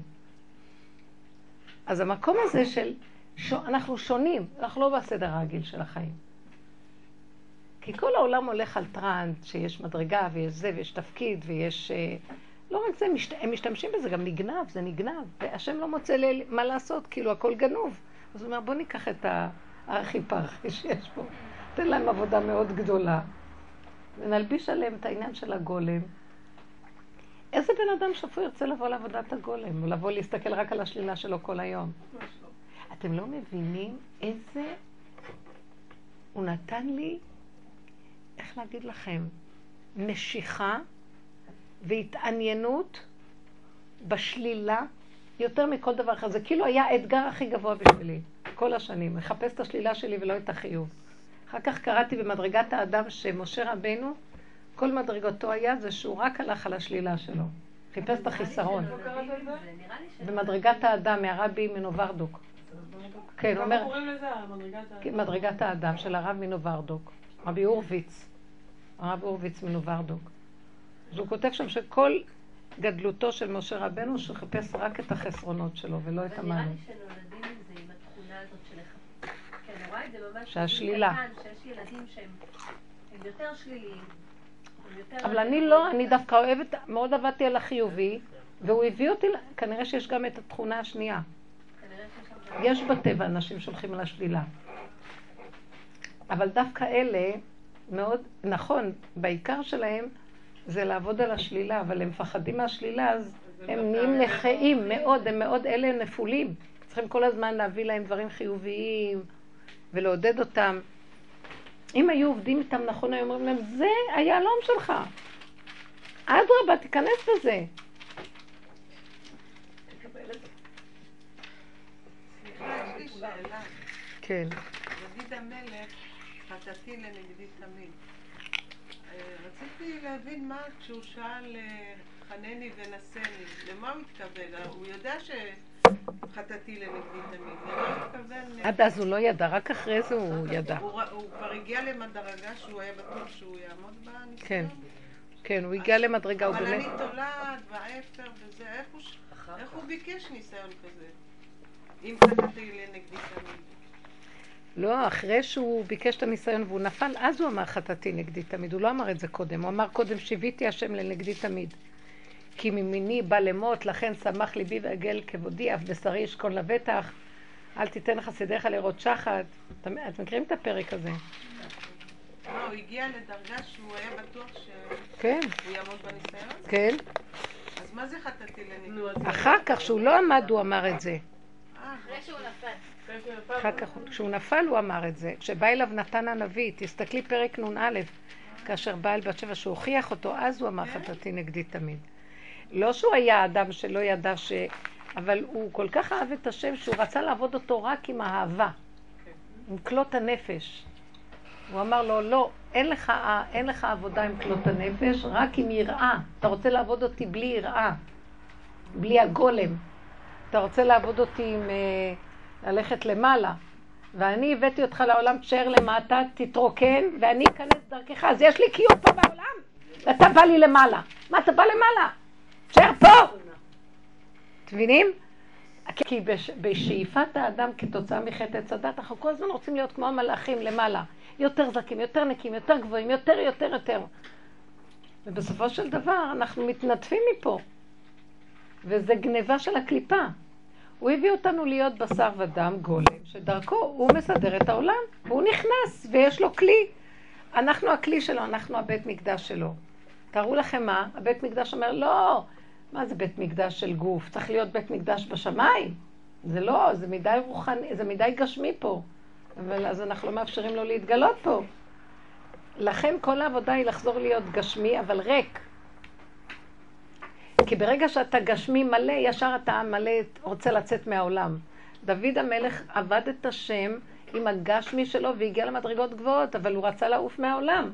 אז המקום הזה של, ש... אנחנו שונים, אנחנו לא בסדר הרגיל של החיים. כי כל העולם הולך על טראנט, שיש מדרגה ויש זה ויש תפקיד ויש... אה, לא רק זה, הם משתמשים בזה, גם נגנב, זה נגנב, והשם לא מוצא לי מה לעשות, כאילו הכל גנוב. אז הוא אומר, בוא ניקח את הארכי-פרחי שיש פה, תן להם עבודה מאוד גדולה, ונלביש עליהם את העניין של הגולם. איזה בן אדם שפוי ירצה לבוא לעבודת הגולם, או לבוא להסתכל רק על השלילה שלו כל היום? אתם לא מבינים איזה... הוא נתן לי, איך להגיד לכם, משיכה והתעניינות בשלילה יותר מכל דבר אחר. זה כאילו היה האתגר הכי גבוה בשבילי, כל השנים, לחפש את השלילה שלי ולא את החיוב. אחר כך קראתי במדרגת האדם שמשה רבנו, כל מדרגתו היה זה שהוא רק הלך על השלילה שלו. חיפש את החיסרון. במדרגת האדם, מהרבי מנוברדוק. כן, הוא אומר... מדרגת האדם של הרב מנוברדוק. רבי הורוביץ. הרב הורוביץ מנוברדוק. אז הוא כותב שם שכל גדלותו של משה רבנו, שהוא חיפש רק את החסרונות שלו ולא את המעלה. אבל נראה לי שנולדים עם זה, עם התכונה הזאת של לחפש. כן, אני רואה את זה ממש... שהשלילה. שיש ילדים שהם הם יותר שליליים. אבל אני לא, אני דווקא אוהבת, מאוד עבדתי על החיובי, והוא הביא אותי, כנראה שיש גם את התכונה השנייה. יש בטבע אנשים שהולכים על השלילה. אבל דווקא אלה, מאוד, נכון, בעיקר שלהם זה לעבוד על השלילה, אבל הם מפחדים מהשלילה, אז הם נהיים נכאים מאוד, הם מאוד, אלה נפולים. צריכים כל הזמן להביא להם דברים חיוביים ולעודד אותם. אם היו עובדים איתם נכון, היו אומרים להם, זה היהלום שלך. אדרבה, תיכנס שאלה. כן. דוד המלך, חטאתי לנגדי להבין מה כשהוא שאל אה, חנני ונשני, למה הוא התכוון? הוא יודע שחטאתי לנגדי תמיד, למה הוא התכוון? עד אז הוא לא ידע, רק אחרי זה הוא ידע. הוא כבר הגיע למדרגה שהוא היה בטוח שהוא יעמוד בניסיון? כן. כן, הוא הגיע למדרגה, הוא אבל באמת... אני תולעת והאפר וזה, ש- איך הוא ביקש ניסיון כזה? אם חטאתי לנגדי תמיד. לא, אחרי שהוא ביקש את הניסיון והוא נפל, אז הוא אמר חטאתי נגדי תמיד. הוא לא אמר את זה קודם. הוא אמר קודם שיוויתי השם לנגדי תמיד. כי ממיני בא למות, לכן שמח ליבי ועגל כבודי, אף בשרי ישכון לבטח. אל תיתן חסידיך לראות שחת. אתם אתם מכירים את הפרק הזה? לא, הוא הגיע לדרגה שהוא היה בטוח שהוא כן, יעמוד בניסיון? כן. אז מה זה חטאתי לנגדי? אחר כך, שהוא לא עמד, הוא אמר את זה. אה, אחרי שהוא נפל. אחר כך, כשהוא נפל הוא אמר את זה. כשבא אליו נתן הנביא, תסתכלי פרק נ"א, כאשר בא אל בת שבע, שהוא הוכיח אותו, אז הוא אמר חטאתי נגדי תמיד. לא שהוא היה אדם שלא ידע ש... אבל הוא כל כך אהב את השם שהוא רצה לעבוד אותו רק עם האהבה, עם כלות הנפש. הוא אמר לו, לא, אין לך, אין לך עבודה עם כלות הנפש, רק עם יראה. אתה רוצה לעבוד אותי בלי יראה, בלי הגולם. אתה רוצה לעבוד אותי עם אה, ללכת למעלה. ואני הבאתי אותך לעולם, תשאר למטה, תתרוקן, ואני אכנס דרכך. אז יש לי קיום פה בעולם, ואתה בא לי למעלה. מה, אתה בא למעלה? תשאר פה! מבינים? כי בש, בשאיפת האדם כתוצאה מחטא עץ הדת, אנחנו כל הזמן רוצים להיות כמו המלאכים למעלה. יותר זקים, יותר נקיים, יותר גבוהים, יותר, יותר, יותר. ובסופו של דבר אנחנו מתנדפים מפה. וזה גניבה של הקליפה. הוא הביא אותנו להיות בשר ודם גולם, שדרכו הוא מסדר את העולם, והוא נכנס ויש לו כלי. אנחנו הכלי שלו, אנחנו הבית מקדש שלו. תארו לכם מה, הבית מקדש אומר, לא, מה זה בית מקדש של גוף? צריך להיות בית מקדש בשמיים. זה לא, זה מדי רוחני, זה מדי גשמי פה. אבל אז אנחנו לא מאפשרים לו להתגלות פה. לכן כל העבודה היא לחזור להיות גשמי, אבל ריק. כי ברגע שאתה גשמי מלא, ישר אתה מלא, רוצה לצאת מהעולם. דוד המלך עבד את השם עם הגשמי שלו והגיע למדרגות גבוהות, אבל הוא רצה לעוף מהעולם.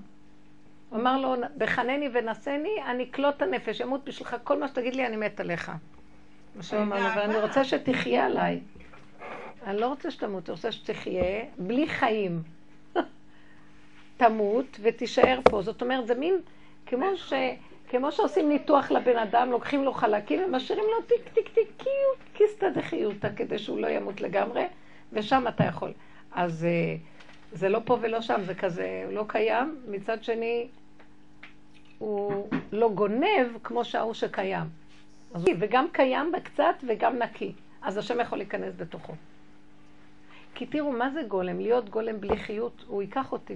הוא אמר לו, בחנני ונשני, אני אקלוט הנפש, אמות בשבילך, כל מה שתגיד לי, אני מת עליך. מה שהוא אמר לו, אבל אני רוצה שתחיה עליי. אני לא רוצה שתמות, אני רוצה שתחיה בלי חיים. תמות ותישאר פה. זאת אומרת, זה מין, כמו, ש, כמו שעושים ניתוח לבן אדם, לוקחים לו חלקים ומשאירים לו טיק טיק טיק קיוט, קיסתא דחיותא, כדי שהוא לא ימות לגמרי, ושם אתה יכול. אז אה, זה לא פה ולא שם, זה כזה, לא קיים. מצד שני, הוא לא גונב כמו שההוא שקיים. אז וגם קיים בקצת וגם נקי. אז השם יכול להיכנס בתוכו. כי תראו, מה זה גולם? להיות גולם בלי חיות, הוא ייקח אותי.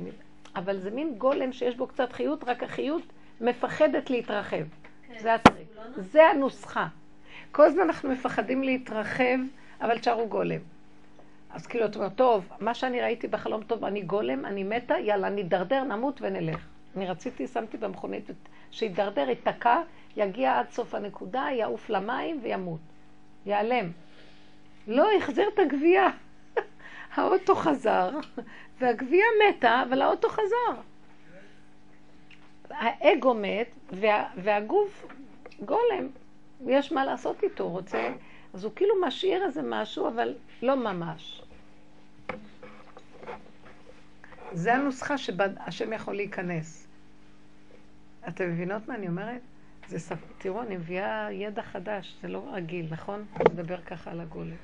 אבל זה מין גולם שיש בו קצת חיות, רק החיות מפחדת להתרחב. כן. זה הטריק. לא זה הנוסחה. כל הזמן אנחנו מפחדים להתרחב, אבל תשארו גולם. אז כאילו, את אומרת, טוב, מה שאני ראיתי בחלום טוב, אני גולם, אני מתה, יאללה, נידרדר, נמות ונלך. אני רציתי, שמתי במכונית, שידרדר, ייתקע, יגיע עד סוף הנקודה, יעוף למים וימות. ייעלם. לא, החזיר את הגבייה. האוטו חזר, והגבייה מתה, אבל האוטו חזר. האגו מת, וה, והגוף גולם, יש מה לעשות איתו, רוצה... אז הוא כאילו משאיר איזה משהו, אבל לא ממש. זה הנוסחה שבה השם יכול להיכנס. אתם מבינות מה אני אומרת? זה ספ... תראו, אני מביאה ידע חדש, זה לא רגיל, נכון? לדבר ככה על הגולם.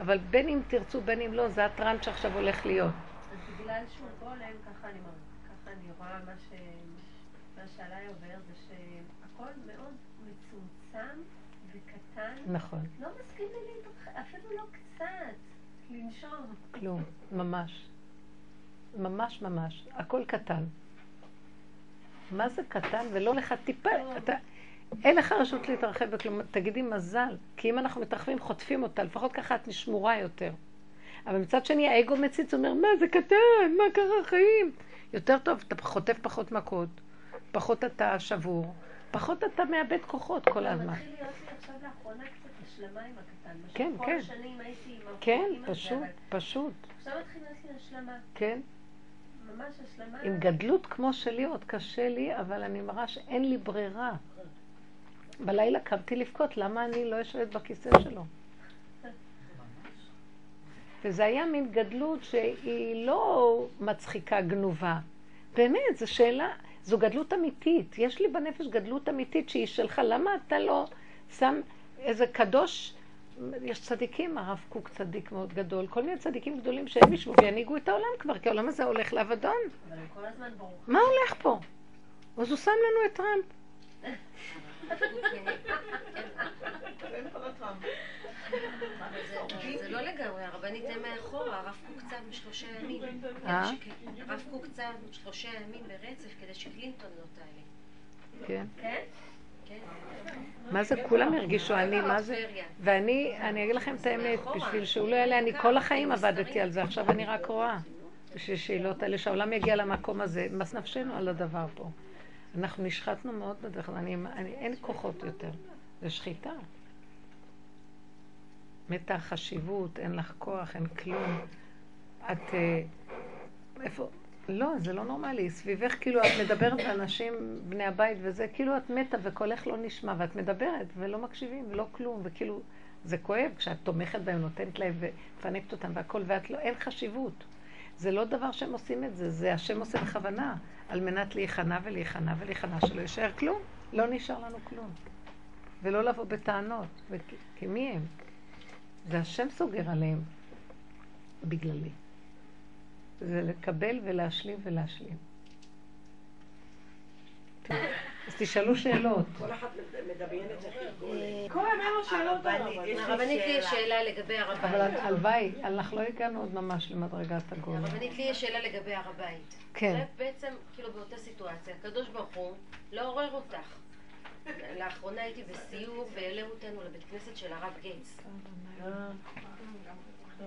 אבל בין אם תרצו, בין אם לא, זה הטראנט שעכשיו הולך להיות. אז בגלל שהוא גולם, ככה אני, ככה אני רואה מה, ש... מה שעליי עובר, זה שהכל מאוד מצומצם וקטן. נכון. לא מסכים לי להתרחב, אפילו לא קצת, לנשום. כלום, ממש. ממש ממש. הכל קטן. מה זה קטן ולא לך טיפה, אתה... אין לך רשות להתרחב בכלום, תגידי מזל, כי אם אנחנו מתרחבים חוטפים אותה, לפחות ככה את נשמורה יותר. אבל מצד שני האגו מציץ, אומר, מה זה קטן, מה קרה חיים? יותר טוב, אתה חוטף פחות מכות, פחות אתה שבור, פחות אתה מאבד כוחות כל הזמן. מתחיל להיות לי עכשיו לאחרונה קצת השלמה עם הקטן. כן, כן. כל השנים הייתי עם כן, פשוט, פשוט. עכשיו מתחיל להיות לי השלמה. כן. ממש השלמה. עם גדלות כמו שלי עוד קשה לי, אבל אני מראה שאין לי ברירה. בלילה קמתי לבכות, למה אני לא יושבת בכיסא שלו? וזה היה מין גדלות שהיא לא מצחיקה גנובה. באמת, זו שאלה, זו גדלות אמיתית. יש לי בנפש גדלות אמיתית שהיא שלך. למה אתה לא שם איזה קדוש... יש צדיקים, הרב קוק צדיק מאוד גדול, כל מיני צדיקים גדולים שהם ישבו וינהיגו את העולם כבר, כי העולם הזה הולך לאבדון. מה הולך פה? אז הוא שם לנו את טראמפ. זה לא לגמרי, הרבנית הם מאחורה, הרב קוק צם שלושה ימים. אה? הרב קוק צם שלושה ימים ברצף כדי שקלינטון לא תעלה. כן. כן? מה זה כולם הרגישו אני, מה זה? ואני, אני אגיד לכם את האמת, בשביל שהוא לא יעלה, אני כל החיים עבדתי על זה, עכשיו אני רק רואה. בשביל שאלות האלה, שהעולם יגיע למקום הזה, מס נפשנו על הדבר פה. אנחנו נשחטנו מאוד בדרך כלל, אין כוחות יותר. זה שחיטה. מתה החשיבות, אין לך כוח, אין כלום. את... אה, איפה? לא, זה לא נורמלי. סביבך, כאילו, את מדברת לאנשים, בני הבית וזה, כאילו את מתה וקולך לא נשמע, ואת מדברת ולא מקשיבים ולא כלום, וכאילו, זה כואב כשאת תומכת בהם, נותנת להם ומפנקת אותם והכל, ואת לא, אין חשיבות. זה לא דבר שהם עושים את זה, זה השם עושה בכוונה, על מנת להיכנע ולהיכנע ולהיכנע, שלא יישאר כלום. לא נשאר לנו כלום. ולא לבוא בטענות, כי מי הם? זה השם סוגר עליהם בגללי. זה לקבל ולהשלים ולהשלים. אז תשאלו שאלות. כל אחת מדמיינת איך היא כל הזמן לו שאלות הרבנית לי יש שאלה לגבי הר אבל הבית. הלוואי, אנחנו לא הגענו עוד ממש למדרגת הגולם. הרבנית לי יש שאלה לגבי הר הבית. כן. זה בעצם, כאילו באותה סיטואציה, הקדוש ברוך הוא לא עורר אותך. לאחרונה הייתי בסיור והעלו אותנו לבית כנסת של הרב גייטס.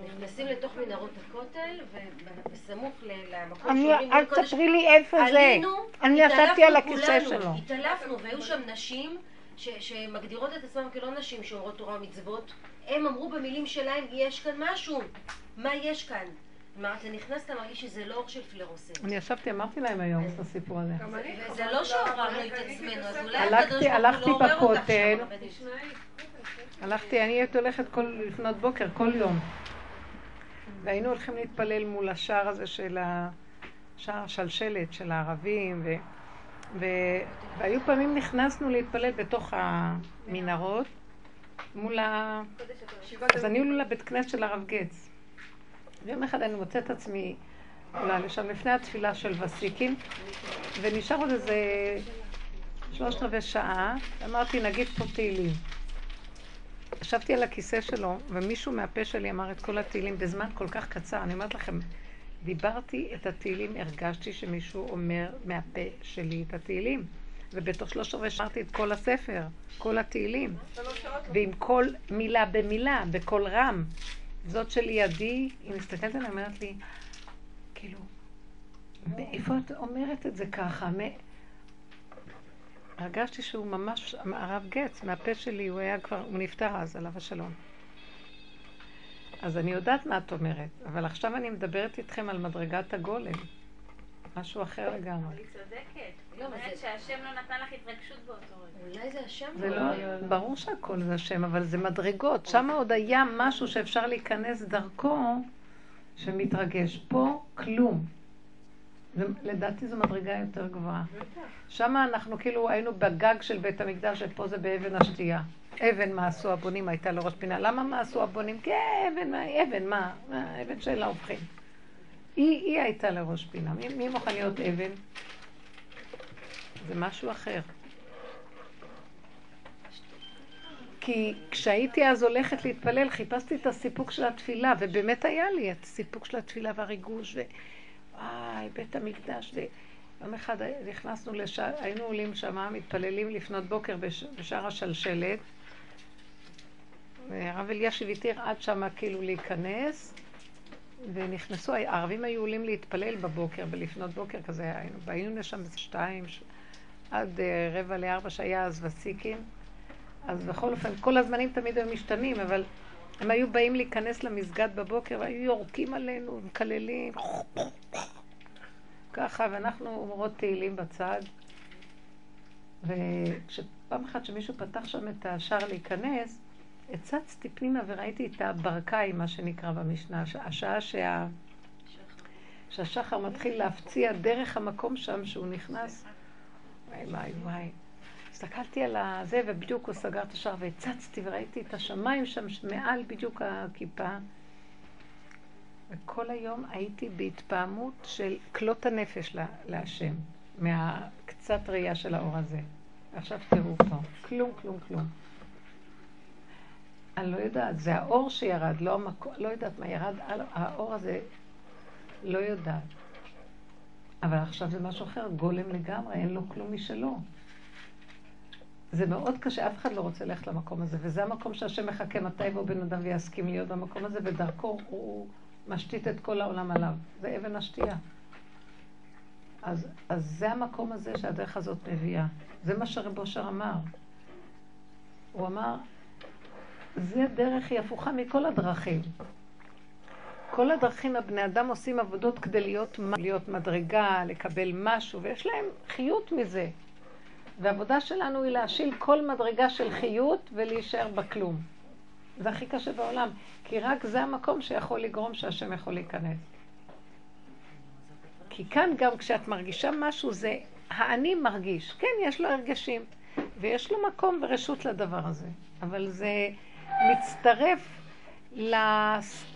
נכנסים לתוך מנהרות הכותל, ובסמוך למקום שאומרים אל קודש, תספרי לי איפה זה. עלינו, אני ישבתי על הכיסא שלו. התעלפנו, והיו שם נשים שמגדירות את עצמן כלא נשים שאומרות תורה ומצוות. הם אמרו במילים שלהם, יש כאן משהו. מה יש כאן? כלומר, אתה נכנס, אתה מרגיש שזה לא אור של פלורוסנט. אני ישבתי, אמרתי להם היום את הסיפור הזה. וזה לא שעוררנו את עצמנו, אז אולי הלכתי- הקדוש ברוך הוא לא עורר אותך. הלכתי, אני הייתי הולכת כל, לפנות בוקר, כל יום. והיינו הולכים להתפלל מול השער הזה של השער השלשלת של הערבים, ו, ו, והיו פעמים נכנסנו להתפלל בתוך המנהרות מול ה... אז אני עולה לבית כנסת של הרב גץ. ויום אחד אני מוצאת את עצמי עולה לשם לפני התפילה של וסיקים, ונשאר עוד איזה שלושת רבעי שעה, אמרתי נגיד פה תהילים. ישבתי על הכיסא שלו, ומישהו מהפה שלי אמר את כל התהילים בזמן כל כך קצר. אני אומרת לכם, דיברתי את התהילים, הרגשתי שמישהו אומר מהפה שלי את התהילים. ובתוך שלוש רבעי שמרתי את כל הספר, כל התהילים. ועם כל מילה במילה, בקול רם. זאת שלידי, היא מסתכלת עליי, אומרת לי, כאילו, מאיפה את אומרת את זה ככה? הרגשתי שהוא ממש, הרב גץ, מהפה שלי, הוא היה כבר, הוא נפטר אז, עליו השלום. אז אני יודעת מה את אומרת, אבל עכשיו אני מדברת איתכם על מדרגת הגולם. משהו אחר לגמרי. היא צודקת. לא, זה- לא נתן לך התרגשות באותו רגע. אולי זה השם? זה לא, ברור שהכל זה השם, אבל זה מדרגות. שם עוד היה משהו שאפשר להיכנס דרכו שמתרגש. פה, כלום. זה- לדעתי זו מדרגה יותר גבוהה. שם אנחנו כאילו היינו בגג של בית המקדש, ופה זה באבן השתייה. אבן מה עשו הבונים הייתה לראש פינה. למה מה עשו הבונים? כן, אבן, מה, אבן, מה? מה, אבן של ההופכים. היא, היא הייתה לראש פינה. מי, מי מוכן להיות אבן? זה משהו אחר. כי כשהייתי אז הולכת להתפלל, חיפשתי את הסיפוק של התפילה, ובאמת היה לי את הסיפוק של התפילה והריגוש. וואי, בית המקדש, ויום אחד נכנסנו לשער, היינו עולים שם, מתפללים לפנות בוקר בש... בשער השלשלת, והרב אלישיב התיר עד שמה כאילו להיכנס, ונכנסו, הערבים היו עולים להתפלל בבוקר, בלפנות בוקר כזה, היינו, היינו לשם שתיים, ש... עד אה, רבע לארבע שהיה אז וסיקים. אז בכל אופן, כל הזמנים תמיד היו משתנים, אבל הם היו באים להיכנס למסגד בבוקר, והיו יורקים עלינו, מקללים, ככה, ואנחנו אומרות תהילים בצד. וכשפעם אחת שמישהו פתח שם את השער להיכנס, הצצתי פנימה וראיתי את הברקאי, מה שנקרא במשנה, הש- השעה שה... שהשחר מתחיל להפציע דרך המקום שם שהוא נכנס. וואי וואי וואי. הסתכלתי על הזה, ובדיוק הוא סגר את השער, והצצתי וראיתי את השמיים שם מעל בדיוק הכיפה. וכל היום הייתי בהתפעמות של כלות הנפש לה- להשם, מהקצת ראייה של האור הזה. עכשיו תראו פה, כלום, כלום, כלום. אני לא יודעת, זה האור שירד, לא המקום, לא יודעת מה ירד, האור הזה, לא יודעת. אבל עכשיו זה משהו אחר, גולם לגמרי, אין לו כלום משלו. זה מאוד קשה, אף אחד לא רוצה ללכת למקום הזה, וזה המקום שהשם מחכה מתי יבוא בן אדם ויסכים להיות במקום הזה, ודרכו הוא משתית את כל העולם עליו. זה אבן השתייה. אז, אז זה המקום הזה שהדרך הזאת מביאה. זה מה שרב אושר אמר. הוא אמר, זה דרך, היא הפוכה מכל הדרכים. כל הדרכים הבני אדם עושים עבודות כדי להיות, להיות מדרגה, לקבל משהו, ויש להם חיות מזה. והעבודה שלנו היא להשיל כל מדרגה של חיות ולהישאר בכלום. זה הכי קשה בעולם, כי רק זה המקום שיכול לגרום שהשם יכול להיכנס. כי כאן גם כשאת מרגישה משהו, זה האני מרגיש. כן, יש לו הרגשים, ויש לו מקום ורשות לדבר הזה, אבל זה מצטרף לסקציה,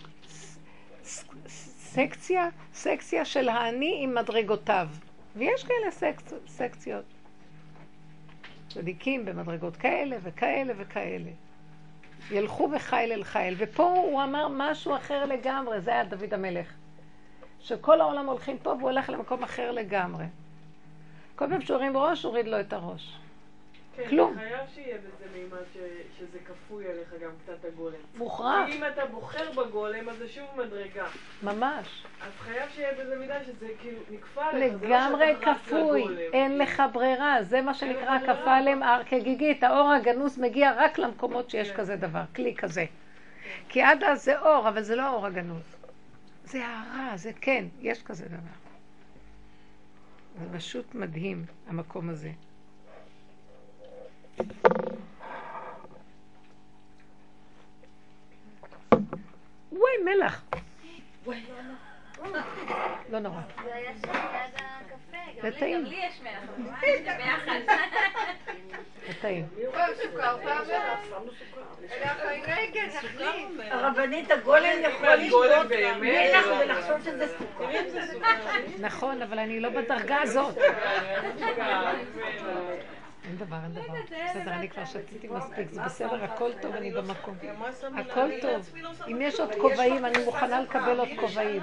סקציה של האני עם מדרגותיו. ויש כאלה סקצ... סקציות. צדיקים במדרגות כאלה וכאלה וכאלה. ילכו וחיל אל חיל. ופה הוא אמר משהו אחר לגמרי, זה היה דוד המלך. שכל העולם הולכים פה והוא הולך למקום אחר לגמרי. כל פעם שהורים ראש, הוריד לו את הראש. כן, כלום. חייב שיהיה בזה מימד ש- שזה כפוי עליך גם קצת הגולם. מוכרח, אם אתה בוחר בגולם, אז זה שוב מדרגה. ממש. אז חייב שיהיה בזה מידה שזה כאילו נקפא עליך. לא לגמרי כפוי. אין לך ברירה, זה מה שנקרא. כפה עליהם הר כגיגית, האור הגנוז מגיע רק למקומות שיש כן. כזה דבר, כלי כזה. כי עד אז זה אור, אבל זה לא האור הגנוז. זה הערה, זה כן, יש כזה דבר. זה פשוט מדהים, המקום הזה. וואי, מלח. לא נורא. זה היה שם ליד הקפה. גם זה לי- טעים. גם לי יש מלח. זה ביחד? זה טעים. הרבנית, הגולם יכול לשתות? מלח ולחשוב שזה סוכר. נכון, אבל אני לא בדרגה הזאת. אין דבר, אין דבר. בסדר, אני כבר שתיתי מספיק, זה בסדר, הכל טוב, אני במקום. הכל טוב. אם יש עוד כובעים, אני מוכנה לקבל עוד כובעים.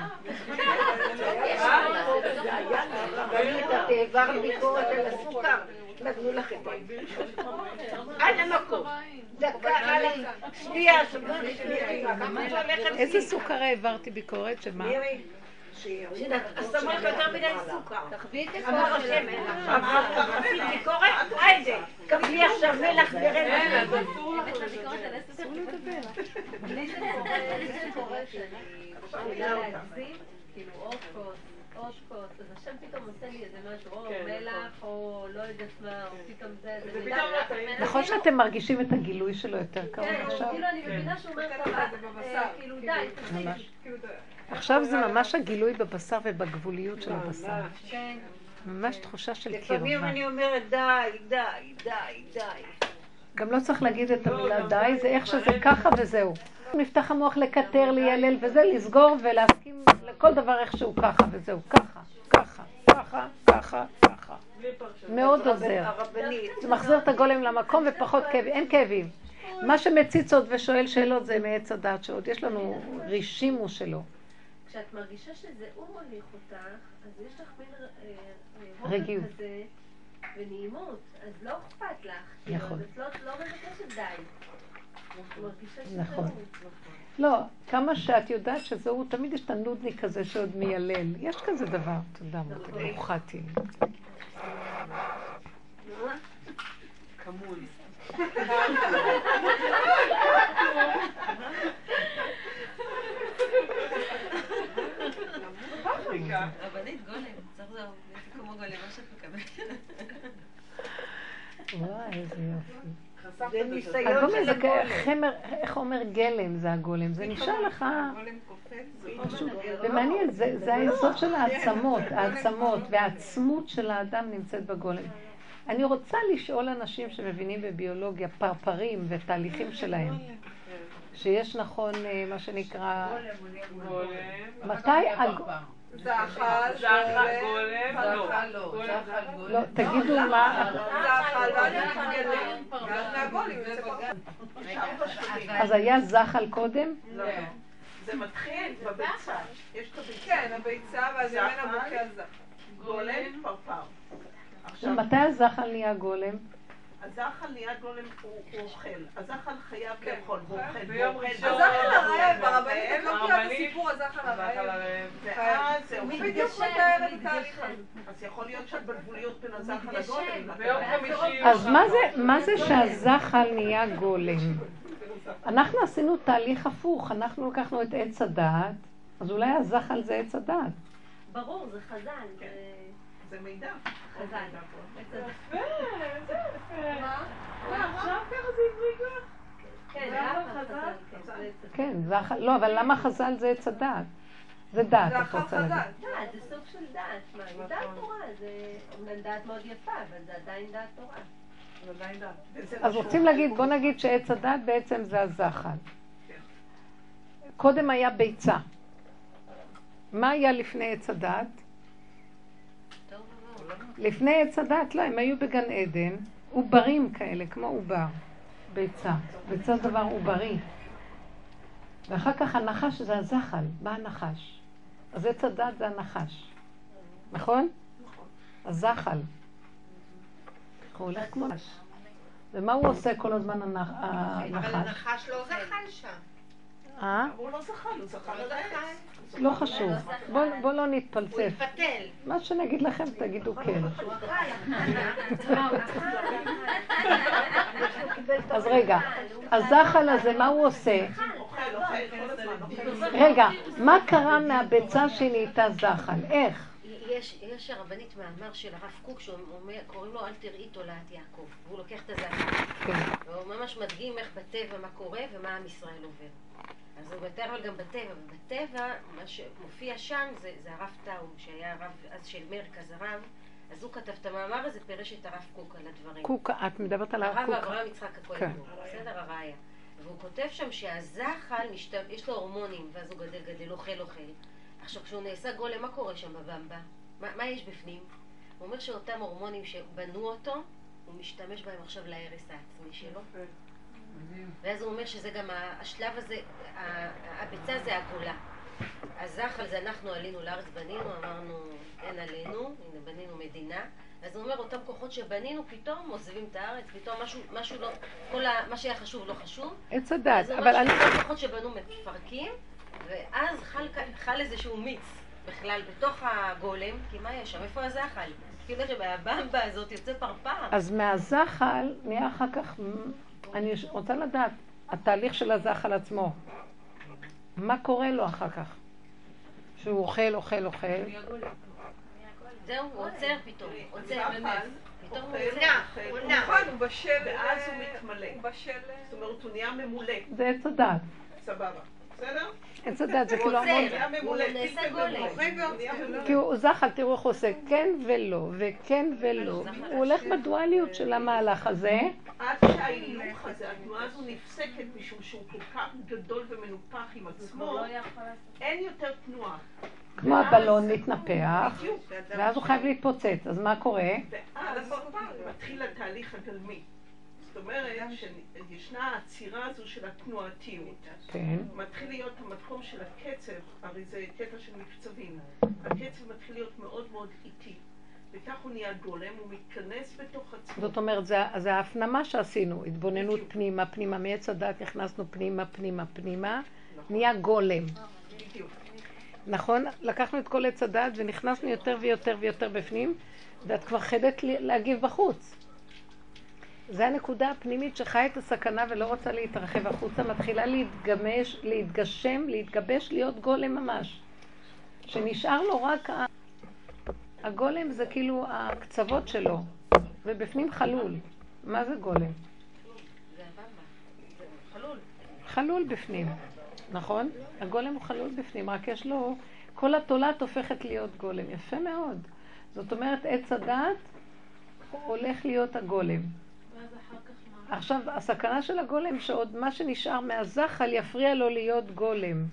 נתנו לך את. על המקום. דקה, איזה סוכר העברתי ביקורת? שמה? שמות יותר מדי סוכר. תחביא את אמר הכוח השם, שלך. עשית ביקורת? היידה, קבלי עכשיו מלח ורבע. ביקורת על עשר לי זה קורה, לי זה קורה שאני מתחילה להגזים, כאילו עוד כוס, עוד כוס, אז השם פתאום עושה לי איזה משהו, או כן, מלח, או לא יודעת מה, או פתאום זה, זה פתאום לא טעים. נכון שאתם מרגישים את הגילוי שלו יותר קרוב כן, עכשיו? כאילו אני מבינה שהוא אומר כן. בבשר, אה, כאילו די, תפסיק. ממש. כאילו, עכשיו זה ממש הגילוי בבשר ובגבוליות של הבשר. כן. ממש תחושה של לפעמים קרבה. אני אומרת די, די, די, די. גם לא צריך להגיד את המילה לא, די, גם זה איך זה שזה. ככה וזהו. נפתח המוח לקטר, ליילל וזה, לסגור ולהסכים לכל דבר איכשהו ככה וזהו, ככה, ככה, ככה, ככה, ככה. מאוד עוזר. זה מחזיר את הגולם למקום ופחות כאבים, אין כאבים. מה שמציץ עוד ושואל שאלות זה מעץ הדעת שעוד יש לנו רישימו שלו. כשאת מרגישה שזה הוא מוליך אותך, אז יש לך מין אה, אה, רגיעות. כזה ונעימות, אז לא אכפת לך. כאילו, נכון. אז את לא לא מבקשת די. נכון. לא, כמה שאת יודעת שזהו, תמיד יש את הנודניק הזה שעוד מיילל. יש כזה דבר. תודה, מותק, ברוכה תהיי. כמון. פפריקה. רבנית גולם, צריך זה כמו גולם, מה שאת מקבלת. וואי, איזה יופי. זה. ניסיון הגולם של זה הגולם. חמר, איך אומר גלם זה הגולם, זה נשאר לך פשוט, ומעניין, זה זה היסוד של העצמות, העצמות והעצמות של האדם נמצאת בגולם. אני רוצה לשאול אנשים שמבינים בביולוגיה, פרפרים ותהליכים שלהם, שיש נכון, אה, מה שנקרא, גולם. מתי, הג- זחל, גולם, לא. גולם. לא, תגידו מה. אז היה זחל קודם? לא. זה מתחיל בביצה. יש את הביצה. כן, הביצה, ואז ממנה. בוקע זחל. גולם פרפר. עכשיו, מתי הזחל נהיה גולם? הזחל נהיה גולם, הוא הוא אוכל. הזחל חייב כן, לאכול, והוא אוכל. ביום והוא אוכל. הזחל הרעב, הרבנית לא מכירה את הסיפור הזחל הרעב. ואז זהו. הוא מתגשם, בדיוק מתאר את מתגשם. התהליך הזה. אז יכול להיות שאת בגבוליות בין הזחל. לגולם. אז מה זה, מה זה שהזחל נהיה גולם? אנחנו עשינו תהליך הפוך, אנחנו לקחנו את עץ הדעת, אז אולי הזחל זה עץ הדעת. ברור, זה חז"ל. זה- זה מידע. חז"ל. יפה, איזה יפה. מה? עכשיו ככה זה הביא לך? כן. כן, כן, לא, אבל למה חז"ל זה עץ הדעת? זה דעת, את רוצה להגיד. חז"ל. דעת, זה סוג של דעת. מה, זה דעת תורה. זה אומנם דעת מאוד יפה, אבל זה עדיין דעת תורה. אז רוצים להגיד, בוא נגיד שעץ הדת בעצם זה הזחל. קודם היה ביצה. מה היה לפני עץ הדת? לפני עץ הדת, לא, הם היו בגן עדן, עוברים כאלה, כמו עובר. ביצה. ביצה זה דבר עוברי. ואחר כך הנחש זה הזחל, בא הנחש. אז עץ הדת זה הנחש. נכון? הזחל. הוא הולך כמו נחש. ומה הוא עושה כל הזמן הנח- אבל הנחש? הנחש לא זחל שם. אה? הוא לא זחל, הוא זחל על העץ. לא חשוב. בוא- בוא לא הוא נתפלסף. התפתל. מה שנגיד לכם תגידו כן. אז רגע, הזחל הזה, מה הוא עושה? רגע, מה קרה מהביצה שנהייתה זחל? איך? יש, יש הרבנית מאמר של הרב קוק שקוראים לו אל תראי תולעת יעקב והוא לוקח את הזעקה כן. והוא ממש מדגים איך בטבע מה קורה ומה עם ישראל עובר אז הוא מתאר אבל גם בטבע ובטבע מה שמופיע שם זה, זה הרב טאו שהיה הרב אז של מרכז הרב אז הוא כתב את המאמר הזה פירש את הרב קוק על הדברים קוקה, את מדברת על הרב הקוקה. אברהם יצחק כן. הכהן קוק, בסדר הראיה והוא כותב שם שהזחל משת... יש לו הורמונים ואז הוא גדל גדל אוכל אוכל עכשיו כשהוא נעשה גולם מה קורה שם בבמבה? מה, מה יש בפנים? הוא אומר שאותם הורמונים שבנו אותו הוא משתמש בהם עכשיו להרס העצמי שלו ואז הוא אומר שזה גם השלב הזה, הביצה זה הגולה. הזחל זה אנחנו עלינו לארץ, בנינו, אמרנו אין עלינו, הנה בנינו מדינה. אז הוא אומר אותם כוחות שבנינו פתאום עוזבים את הארץ, פתאום משהו, משהו לא, כל ה, מה שהיה חשוב לא חשוב. עץ הדת, אז הוא אבל אומר אני... שכל כוחות שבנו מפרקים, ואז חל, חל איזשהו מיץ בכלל בתוך הגולם, כי מה יש שם? איפה הזחל? כאילו שמהבמבה הזאת יוצא פרפר. אז מהזחל נהיה אחר כך, אני רוצה לדעת, התהליך של הזחל עצמו, מה קורה לו אחר כך? שהוא אוכל, אוכל, אוכל, זהו, הוא עוצר פתאום, עוצר. פתאום הוא. אוכל, הוא נכון, הוא בשל... ואז הוא מתמלא. הוא בשל... זאת אומרת, הוא נהיה ממולא. זה עץ הדת. סבבה. בסדר? עץ הדת זה כאילו. המון... הוא נעשה גולם. כי הוא זחל, תראו איך הוא עושה כן ולא, וכן ולא. הוא הולך בדואליות של המהלך הזה. עד שההילוך הזה, התנועה הזו נפסקת משום שהוא כל כך גדול ומנופח עם עצמו, אין יותר תנועה. כמו הבלון מתנפח. ואז הוא חייב להתפוצץ. אז מה קורה? ואז מתחיל התהליך הגלמי. זאת אומרת שישנה העצירה הזו של התנועתיות. כן. מתחיל להיות המקום של הקצב, הרי זה קטע של מקצבים. הקצב מתחיל להיות מאוד מאוד איטי. וכך הוא נהיה גולם, הוא מתכנס בתוך עצמו. זאת אומרת, זה, זה ההפנמה שעשינו, התבוננות בדיוק. פנימה, פנימה, מעץ הדת נכנסנו פנימה, פנימה, פנימה, נהיה גולם. בדיוק. נכון? לקחנו את כל עץ הדת ונכנסנו יותר ויותר ויותר בפנים, ואת כבר חייבת להגיב בחוץ. זה הנקודה הפנימית שחיה את הסכנה ולא רוצה להתרחב החוצה, מתחילה להתגמש, להתגשם, להתגבש, להיות גולם ממש. שנשאר לו רק ה... הגולם זה כאילו הקצוות שלו, ובפנים חלול. מה זה גולם? חלול בפנים, נכון? הגולם הוא חלול בפנים, רק יש לו... כל התולעת הופכת להיות גולם. יפה מאוד. זאת אומרת, עץ הדעת הולך להיות הגולם. עכשיו, הסכנה של הגולם, שעוד מה שנשאר מהזחל יפריע לו להיות גולם.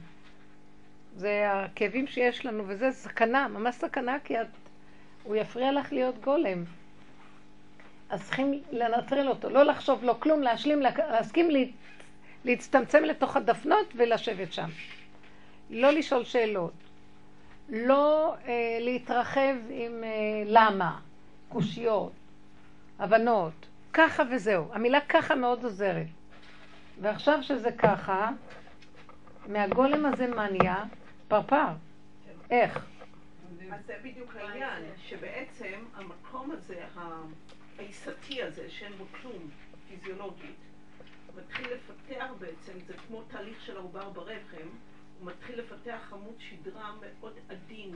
זה הכאבים שיש לנו, וזה סכנה, ממש סכנה, כי את, הוא יפריע לך להיות גולם. אז צריכים לנטרל אותו, לא לחשוב לו כלום, להשלים, להסכים לה, להצטמצם לתוך הדפנות ולשבת שם. לא לשאול שאלות. לא אה, להתרחב עם אה, למה, קושיות, הבנות. ככה וזהו. המילה ככה מאוד עוזרת. ועכשיו שזה ככה, מהגולם הזה מה נהיה? פרפר. איך? אז זה בדיוק העניין, שבעצם המקום הזה, העיסתי הזה, שאין בו כלום פיזיולוגית, מתחיל לפתח בעצם, זה כמו תהליך של העובר ברחם, הוא מתחיל לפתח עמוד שדרה מאוד עדין,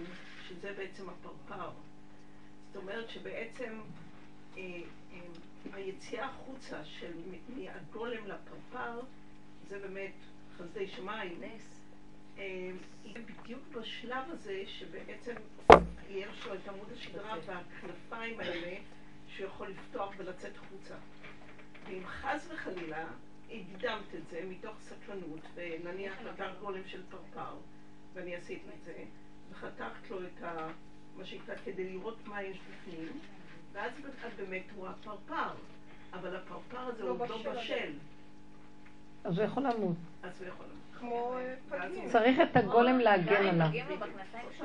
שזה בעצם הפרפר. זאת אומרת שבעצם אה, אה, היציאה החוצה של מהגולם לפרפר, זה באמת חסדי שמיים. אה, היא בדיוק בשלב הזה שבעצם יש לו את עמוד השדרה והכנפיים האלה שיכול לפתוח ולצאת החוצה. ואם חס וחלילה הקדמת את זה מתוך סקרנות, ונניח לקח גולם של פרפר, ואני עשיתי את זה, וחתכת לו את ה... מה שנקרא, כדי לראות מה יש בפנים, ואז את באמת רואה פרפר, אבל הפרפר הזה לא עוד לא בשל אז הוא יכול למות. אז הוא יכול... כמו אה. הוא- צריך את הגולם להגן עליו.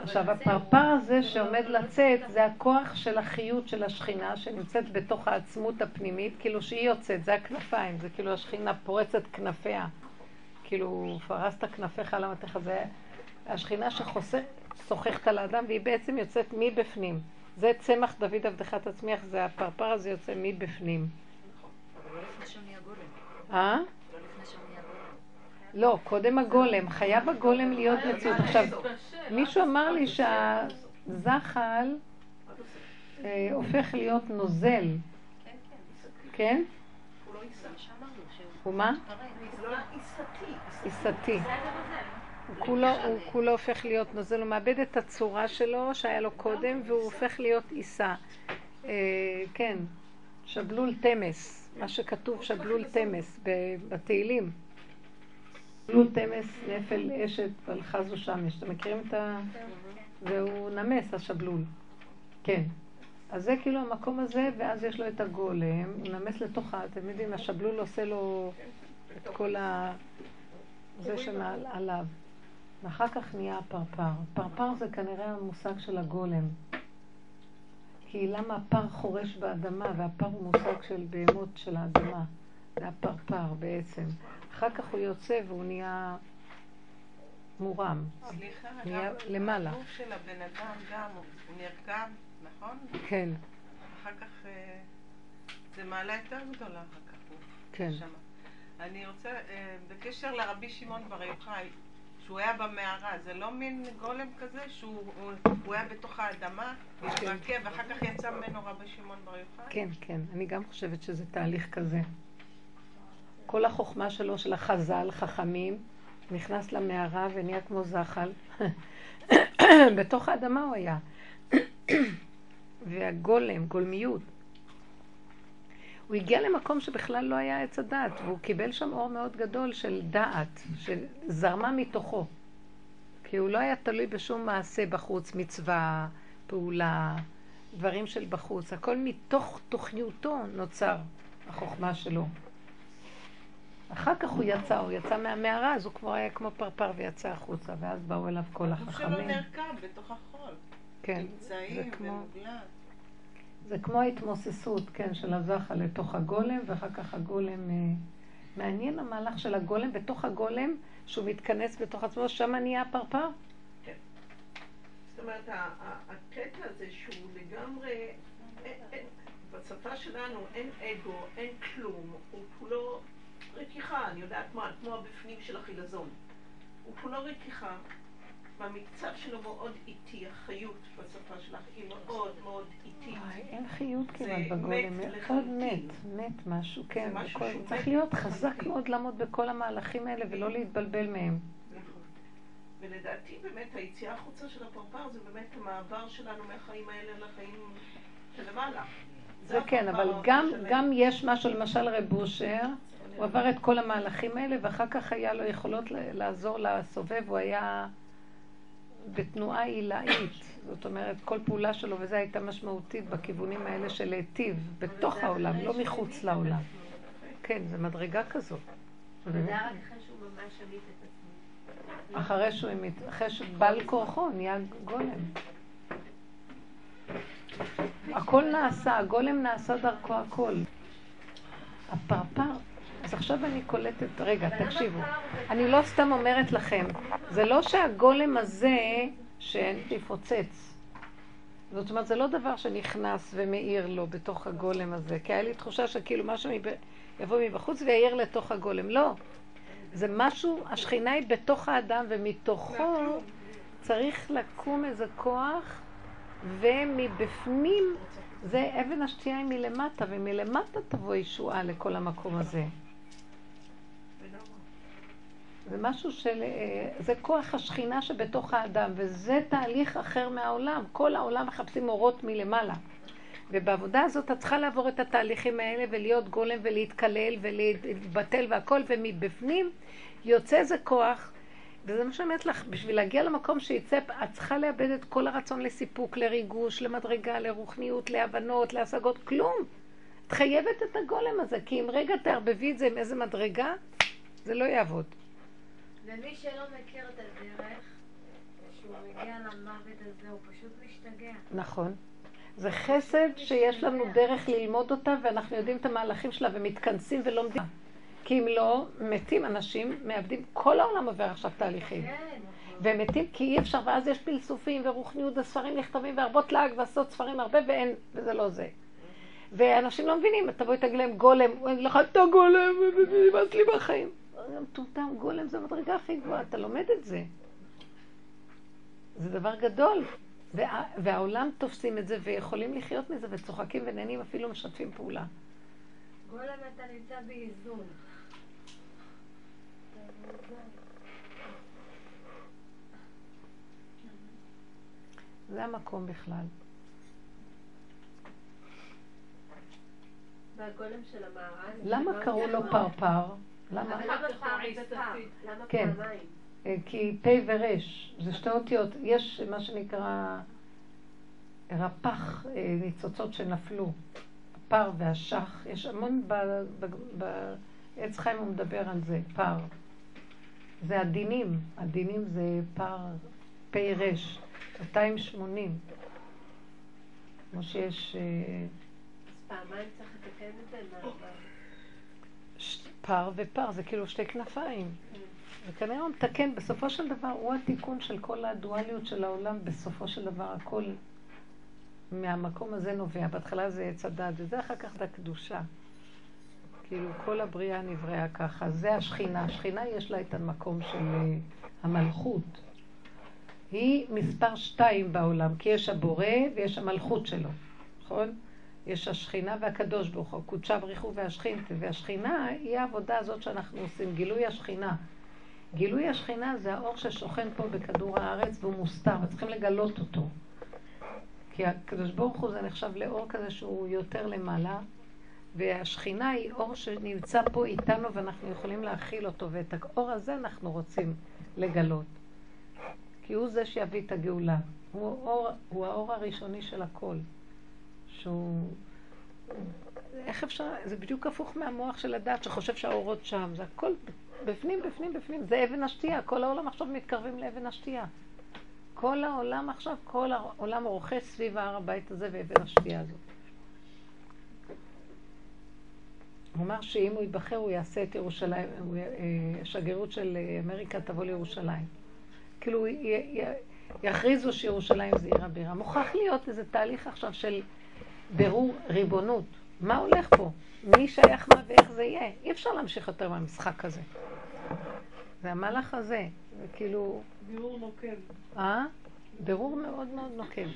עכשיו, הפרפר הזה שעומד לצאת, זה הכוח של החיות של השכינה שנמצאת בתוך העצמות הפנימית, כאילו שהיא יוצאת, זה הכנפיים, זה כאילו השכינה פורצת כנפיה. כאילו, פרסת כנפיך על המתך, זה השכינה ששוחחת על האדם, והיא בעצם יוצאת מבפנים. זה צמח דוד עבדך תצמיח, זה הפרפר הזה יוצא מבפנים. לא. אה? לא קודם הגולם. חייב הגולם להיות מציאות. עכשיו, מישהו אמר לי שהזחל אה, הופך להיות נוזל, כן? הוא לא מה? לא עיסתי. עיסתי. כולו, הוא כולו הופך להיות נוזל, הוא מאבד את הצורה שלו שהיה לו קודם והוא הופך להיות עיסה. אה, כן, שבלול תמס, מה שכתוב שבלול תמס בתהילים. שבלול תמס, נפל אשת ולחזו שמש. אתם מכירים את ה... והוא נמס השבלול. כן. אז זה כאילו המקום הזה, ואז יש לו את הגולם, הוא נמס לתוכה, אתם יודעים, השבלול עושה לו את כל ה... זה שמעל עליו. ואחר כך נהיה הפרפר. פרפר זה כנראה המושג של הגולם. כי למה הפר חורש באדמה, והפר הוא מושג של בהמות של האדמה. זה הפרפר בעצם. אחר כך הוא יוצא והוא נהיה מורם. סליחה, נהיה גם למעלה. הגוף של הבן אדם גם הוא נרקב, נכון? כן, אחר כך אה, זה מעלה יותר גדולה אחר כך. כן. שמה. אני רוצה, אה, בקשר לרבי שמעון בר יוחאי, שהוא היה במערה, זה לא מין גולם כזה שהוא הוא, הוא היה בתוך האדמה, והתרקב, ואחר כך יצא ממנו רבי שמעון בר יוחאי? כן, כן. אני גם חושבת שזה תהליך כזה. כל החוכמה שלו, של החז"ל, חכמים, נכנס למערה ונהיה כמו זחל. בתוך האדמה הוא היה. והגולם, גולמיות. הוא הגיע למקום שבכלל לא היה עץ הדעת, והוא קיבל שם אור מאוד גדול של דעת, שזרמה מתוכו. כי הוא לא היה תלוי בשום מעשה בחוץ, מצווה, פעולה, דברים של בחוץ. הכל מתוך תוכניותו נוצר החוכמה שלו. אחר כך הוא יצא, הוא יצא מהמערה, אז הוא כבר היה כמו פרפר ויצא החוצה, ואז באו אליו כל הגוף שלו החכמים. נרקב בתוך החול. כן, עם זה כמו, ומוגלת. זה כמו ההתמוססות, כן, של הזחל לתוך הגולם, ואחר כך הגולם... אה, מעניין המהלך של הגולם בתוך הגולם, שהוא מתכנס בתוך עצמו, שם נהיה הפרפר? זאת אומרת, הקטע הזה שהוא לגמרי, אין- אין- בשפה שלנו אין אגו, אין כלום, הוא כולו רכיכה, אני יודעת מה, כמו הבפנים של החילזון. הוא כולו רכיכה, והמקצב שלו מאוד איטי, החיות בשפה שלך היא מאוד מאוד איטית. אין חיות כמעט בגולם, מאוד. מת, מת משהו, כן. צריך להיות חזק. מאוד לעמוד בכל המהלכים האלה ולא להתבלבל מהם. נכון. ולדעתי באמת היציאה החוצה של הפרפר זה באמת המעבר שלנו מהחיים האלה לחיים שלמעלה. זה כן, אבל גם. גם יש משהו, למשל רב אושר, הוא עבר את כל המהלכים האלה, ואחר כך היה לו יכולות לעזור לסובב, הוא היה בתנועה עילאית. זאת אומרת, כל פעולה שלו, וזו הייתה משמעותית בכיוונים האלה של להיטיב, בתוך העולם, לא מחוץ לעולם. כן, זו מדרגה כזאת. זה רק אחרי שהוא ממש המית את עצמו. אחרי שהוא המית, אחרי שבעל כורחו נהיה גולם. הכל נעשה, הגולם נעשה דרכו הכל. הפרפר, אז עכשיו אני קולטת, רגע, תקשיבו. אני לא סתם אומרת לכם, זה לא שהגולם הזה שיפוצץ. זאת אומרת, זה לא דבר שנכנס ומאיר לו בתוך הגולם הזה, כי היה לי תחושה שכאילו משהו מב... יבוא מבחוץ ויעיר לתוך הגולם. לא. זה משהו, השכינה היא בתוך האדם, ומתוכו צריך לקום איזה כוח, ומבפנים זה אבן השתייה היא מלמטה, ומלמטה תבוא ישועה לכל המקום הזה. זה משהו של... אה, זה כוח השכינה שבתוך האדם, וזה תהליך אחר מהעולם. כל העולם מחפשים אורות מלמעלה. ובעבודה הזאת את צריכה לעבור את התהליכים האלה ולהיות גולם ולהתקלל ולהתבטל והכל, ומבפנים יוצא איזה כוח, וזה מה שאני אומרת לך, בשביל להגיע למקום שיצא, את צריכה לאבד את כל הרצון לסיפוק, לריגוש, למדרגה, לרוחניות, להבנות, להשגות, כלום. את חייבת את הגולם הזה, כי אם רגע תערבבי את זה עם איזה מדרגה, זה לא יעבוד. ומי שלא מכיר את הדרך, כשהוא מגיע למוות הזה, הוא פשוט משתגע. נכון. זה חסד שיש לנו דרך ללמוד אותה, ואנחנו יודעים את המהלכים שלה ומתכנסים ולומדים. כי אם לא, מתים אנשים, מאבדים, כל העולם עובר עכשיו תהליכים. והם מתים כי אי אפשר, ואז יש פלסופים ורוחניות וספרים נכתבים והרבות לעג ועשות ספרים הרבה ואין, וזה לא זה. ואנשים לא מבינים, תבואי תגיד להם גולם, הוא יגיד לך, אתה גולם, נמאס לי בחיים. מטומטם, גולם זה המדרגה הכי גבוהה, אתה לומד את זה. זה דבר גדול. וה, והעולם תופסים את זה ויכולים לחיות מזה וצוחקים ונהנים, אפילו משתפים פעולה. גולם אתה נמצא באיזון. זה המקום בכלל. והגולם של המערב? למה קראו לו פרפר? למה? כן. פעמיים? אה, כי פ' ור' זה שתי אותיות. יש מה שנקרא רפ"ח, אה, ניצוצות שנפלו. הפר והשח, יש המון, ב- ב- בעץ חיים הוא מדבר על זה, פר. זה הדינים, הדינים זה פר, פ' ר', 280. כמו שיש אה, אז פעמיים צריך לתקן את זה? פר ופר, זה כאילו שתי כנפיים. וכנראה הוא מתקן, בסופו של דבר הוא התיקון של כל הדואליות של העולם, בסופו של דבר הכל מהמקום הזה נובע. בהתחלה זה עץ הדת, וזה אחר כך זה הקדושה. כאילו כל הבריאה נבראה ככה, זה השכינה. השכינה יש לה את המקום של אה, המלכות. היא מספר שתיים בעולם, כי יש הבורא ויש המלכות שלו, נכון? יש השכינה והקדוש ברוך הוא, קודשה בריחו והשכינתה, והשכינה היא העבודה הזאת שאנחנו עושים, גילוי השכינה. גילוי השכינה זה האור ששוכן פה בכדור הארץ והוא מוסתר, וצריכים לגלות אותו. כי הקדוש ברוך הוא זה נחשב לאור כזה שהוא יותר למעלה, והשכינה היא אור שנמצא פה איתנו ואנחנו יכולים להכיל אותו, ואת האור הזה אנחנו רוצים לגלות. כי הוא זה שיביא את הגאולה. הוא, אור, הוא האור הראשוני של הכל. שהוא... איך אפשר, זה בדיוק הפוך מהמוח של הדת שחושב שהאורות שם, זה הכל בפנים, בפנים, בפנים, זה אבן השתייה, כל העולם עכשיו מתקרבים לאבן השתייה. כל העולם עכשיו, כל העולם רוכש סביב ההר הבית הזה ואבן השתייה הזאת. הוא אמר שאם הוא ייבחר הוא יעשה את ירושלים, אה, השגרירות של אה, אמריקה תבוא לירושלים. כאילו י- י- יכריזו שירושלים זה עיר הבירה. מוכרח להיות איזה תהליך עכשיו של בירור ריבונות. מה הולך פה? מי שייך מה ואיך זה יהיה? אי אפשר להמשיך יותר מהמשחק הזה. זה המהלך הזה. זה כאילו... בירור נוקב. אה? בירור מאוד מאוד נוקב.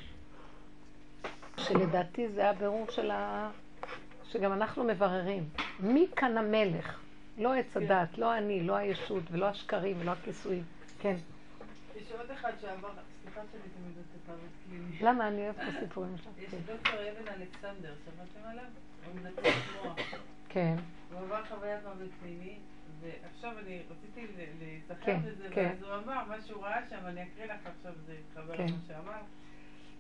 שלדעתי זה הבירור של ה... שגם אנחנו מבררים. מי כאן המלך? לא עץ הדת, לא אני, לא הישות, ולא השקרים, ולא הכיסויים. כן. יש עוד אחד שעבר, סליחה שאני תמיד עושה קליני. למה? אני אוהבת את הסיפורים שלך. יש. את דוקטור אבן אלכסנדר, שמעתם עליו? הוא מנתח מוח. כן. הוא עבר חוויית מוות פנימי, ועכשיו אני רציתי ל- להיזכר כן, בזה, כן. ואז הוא אמר, מה שהוא ראה שם, אני אקריא לך עכשיו, זה יתחבר כן. למה שאמר.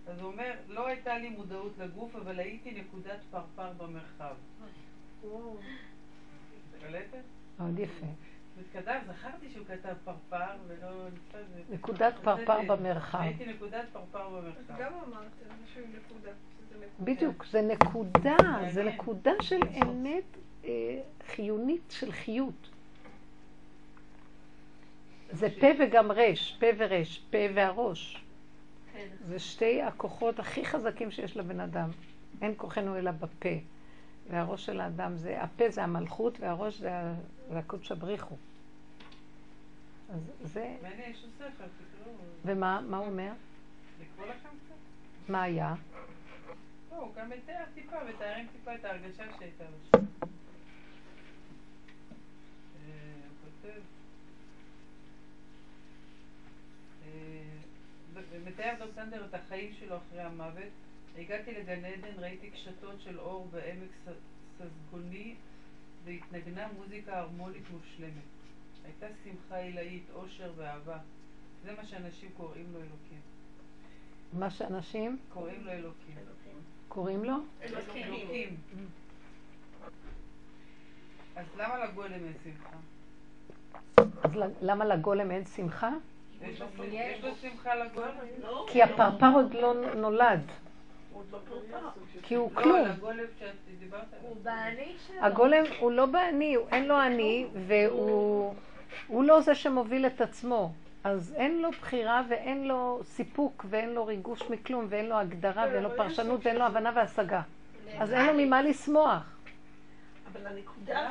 אז הוא אומר, לא הייתה לי מודעות לגוף, אבל הייתי נקודת פרפר במרחב. קלטת? מאוד יפה. וכתב, זכרתי שהוא כתב פרפר, ולא. נקודת פרפר במרחב. הייתי נקודת פרפר במרחב. גם אמרת משהו עם נקודה. בדיוק, זה נקודה, זה נקודה של אמת אה, חיונית של חיות. זה פה וגם רש, פה ורש, פה והראש. כן. זה שתי הכוחות הכי חזקים שיש לבן אדם. אין כוחנו אלא בפה. והראש של האדם זה, הפה זה המלכות והראש זה, הקודש הבריחו. אז זה. ומה מה הוא אומר? מה היה? לא, הוא גם מתאר טיפה, מתארים טיפה את ההרגשה שהייתה לו שם. אה, הוא כותב... אה, מתאר דב סנדר את החיים שלו אחרי המוות. הגעתי לגן עדן, ראיתי קשתות של אור בעמק ס- ססגוני והתנגנה מוזיקה הרמונית מושלמת. הייתה שמחה עילאית, אושר ואהבה. זה מה שאנשים קוראים לו אלוקים. מה שאנשים קוראים לו אלוקים. קוראים לו? אלוקים. אז למה לגולם אין שמחה? אז למה לגולם אין שמחה? יש לו- יש לו שמחה לגולם? כי הפרפר עוד לא נולד. כי הוא כלום. לא. הגולם הוא לא בעני, הוא- אין לו אני, והוא הוא לא זה שמוביל את עצמו. אז אין לו בחירה ואין לו סיפוק ואין לו ריגוש מכלום ואין לו הגדרה ואין לו פרשנות ואין לו הבנה והשגה. אז אין לו ממה לשמוח. אבל הנקודה.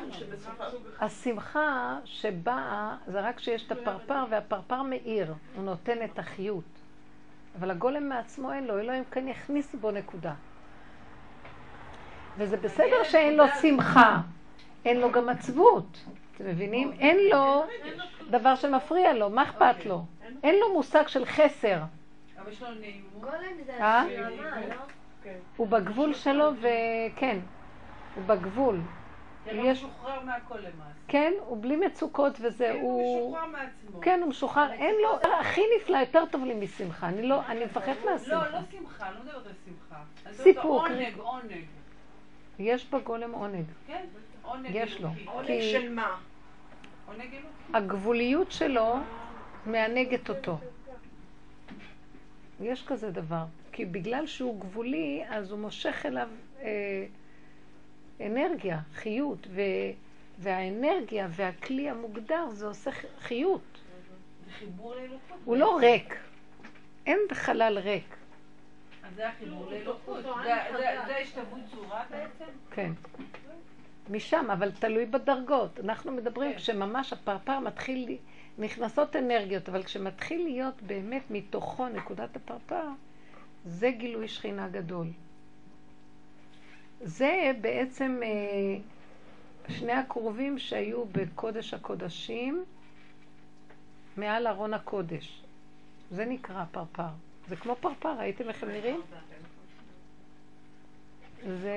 השמחה שבאה זה רק כשיש את הפרפר והפרפר מאיר, הוא נותן את החיות. אבל הגולם מעצמו אין לו, אלא אם כן יכניס בו נקודה. וזה בסדר שאין לו שמחה, אין לו גם עצבות. אתם מבינים? אין לו דבר שמפריע לו, מה אכפת לו? אין לו מושג של חסר. אבל יש לו נעימות. גולם זה אה? השלמה, לא? הוא בגבול שלו, וכן, הוא בגבול. הוא יש- משוחרר מהכל למעשה. כן, הוא בלי מצוקות וזה, כן, הוא הוא... משוחרר מעצמו. כן, הוא משוחרר, אין לו, הכי נפלא, יותר טוב לי משמחה. אני לא, אני מפחדת לא, מהשמחה. לא שמחה, אני לא מדברת על שמחה. סיפוק. עונג, עונג. יש בגולם עונג. כן, עונג יש לו. אלוקי. עונג כי- של מה? עונג אלוקי. הגבוליות שלו מענגת אותו. יש כזה דבר. כי בגלל שהוא גבולי, אז הוא מושך אליו אה, אנרגיה, חיות, ו, והאנרגיה והכלי המוגדר זה עושה חיות. הוא לא ריק. אין חלל ריק. אז זה החיבור לאלוקות. זה- השתוות צורה בעצם? כן. משם, אבל תלוי בדרגות. אנחנו מדברים כן. כשממש הפרפר מתחיל, נכנסות אנרגיות, אבל כשמתחיל להיות באמת מתוכו נקודת הפרפר, זה גילוי שכינה גדול. זה בעצם אה, שני הקרובים שהיו בקודש הקודשים מעל ארון הקודש. זה נקרא פרפר. זה כמו פרפר, ראיתם איך הם נראים? זה,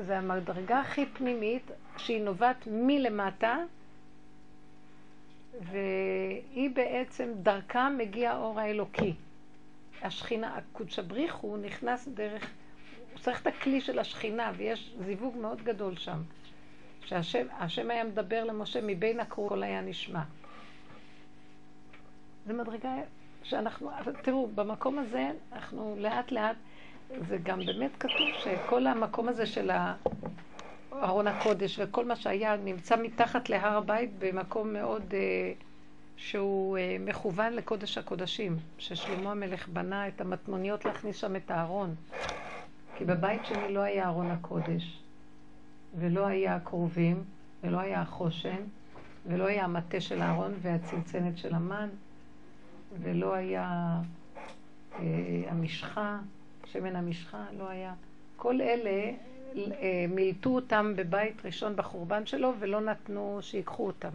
זה המדרגה הכי פנימית שהיא נובעת מלמטה והיא בעצם, דרכה מגיע האור האלוקי. השכינה, הקודש הבריחו נכנס דרך, הוא צריך את הכלי של השכינה ויש זיווג מאוד גדול שם. שהשם השם היה מדבר למשה מבין הכרוב כל היה נשמע. זו מדרגה שאנחנו, תראו, במקום הזה אנחנו לאט לאט, זה גם באמת כתוב שכל המקום הזה של ארון הקודש וכל מה שהיה נמצא מתחת להר הבית במקום מאוד אה, שהוא אה, מכוון לקודש הקודשים, ששלמה המלך בנה את המטמוניות להכניס שם את הארון. כי בבית שלי לא היה ארון הקודש, ולא היה הכרובים, ולא היה החושן, ולא היה המטה של הארון והצנצנת של המן, ולא היה אה, המשחה, שמן המשחה, לא היה. כל אלה אה, מילטו אותם בבית ראשון בחורבן שלו ולא נתנו שיקחו אותם.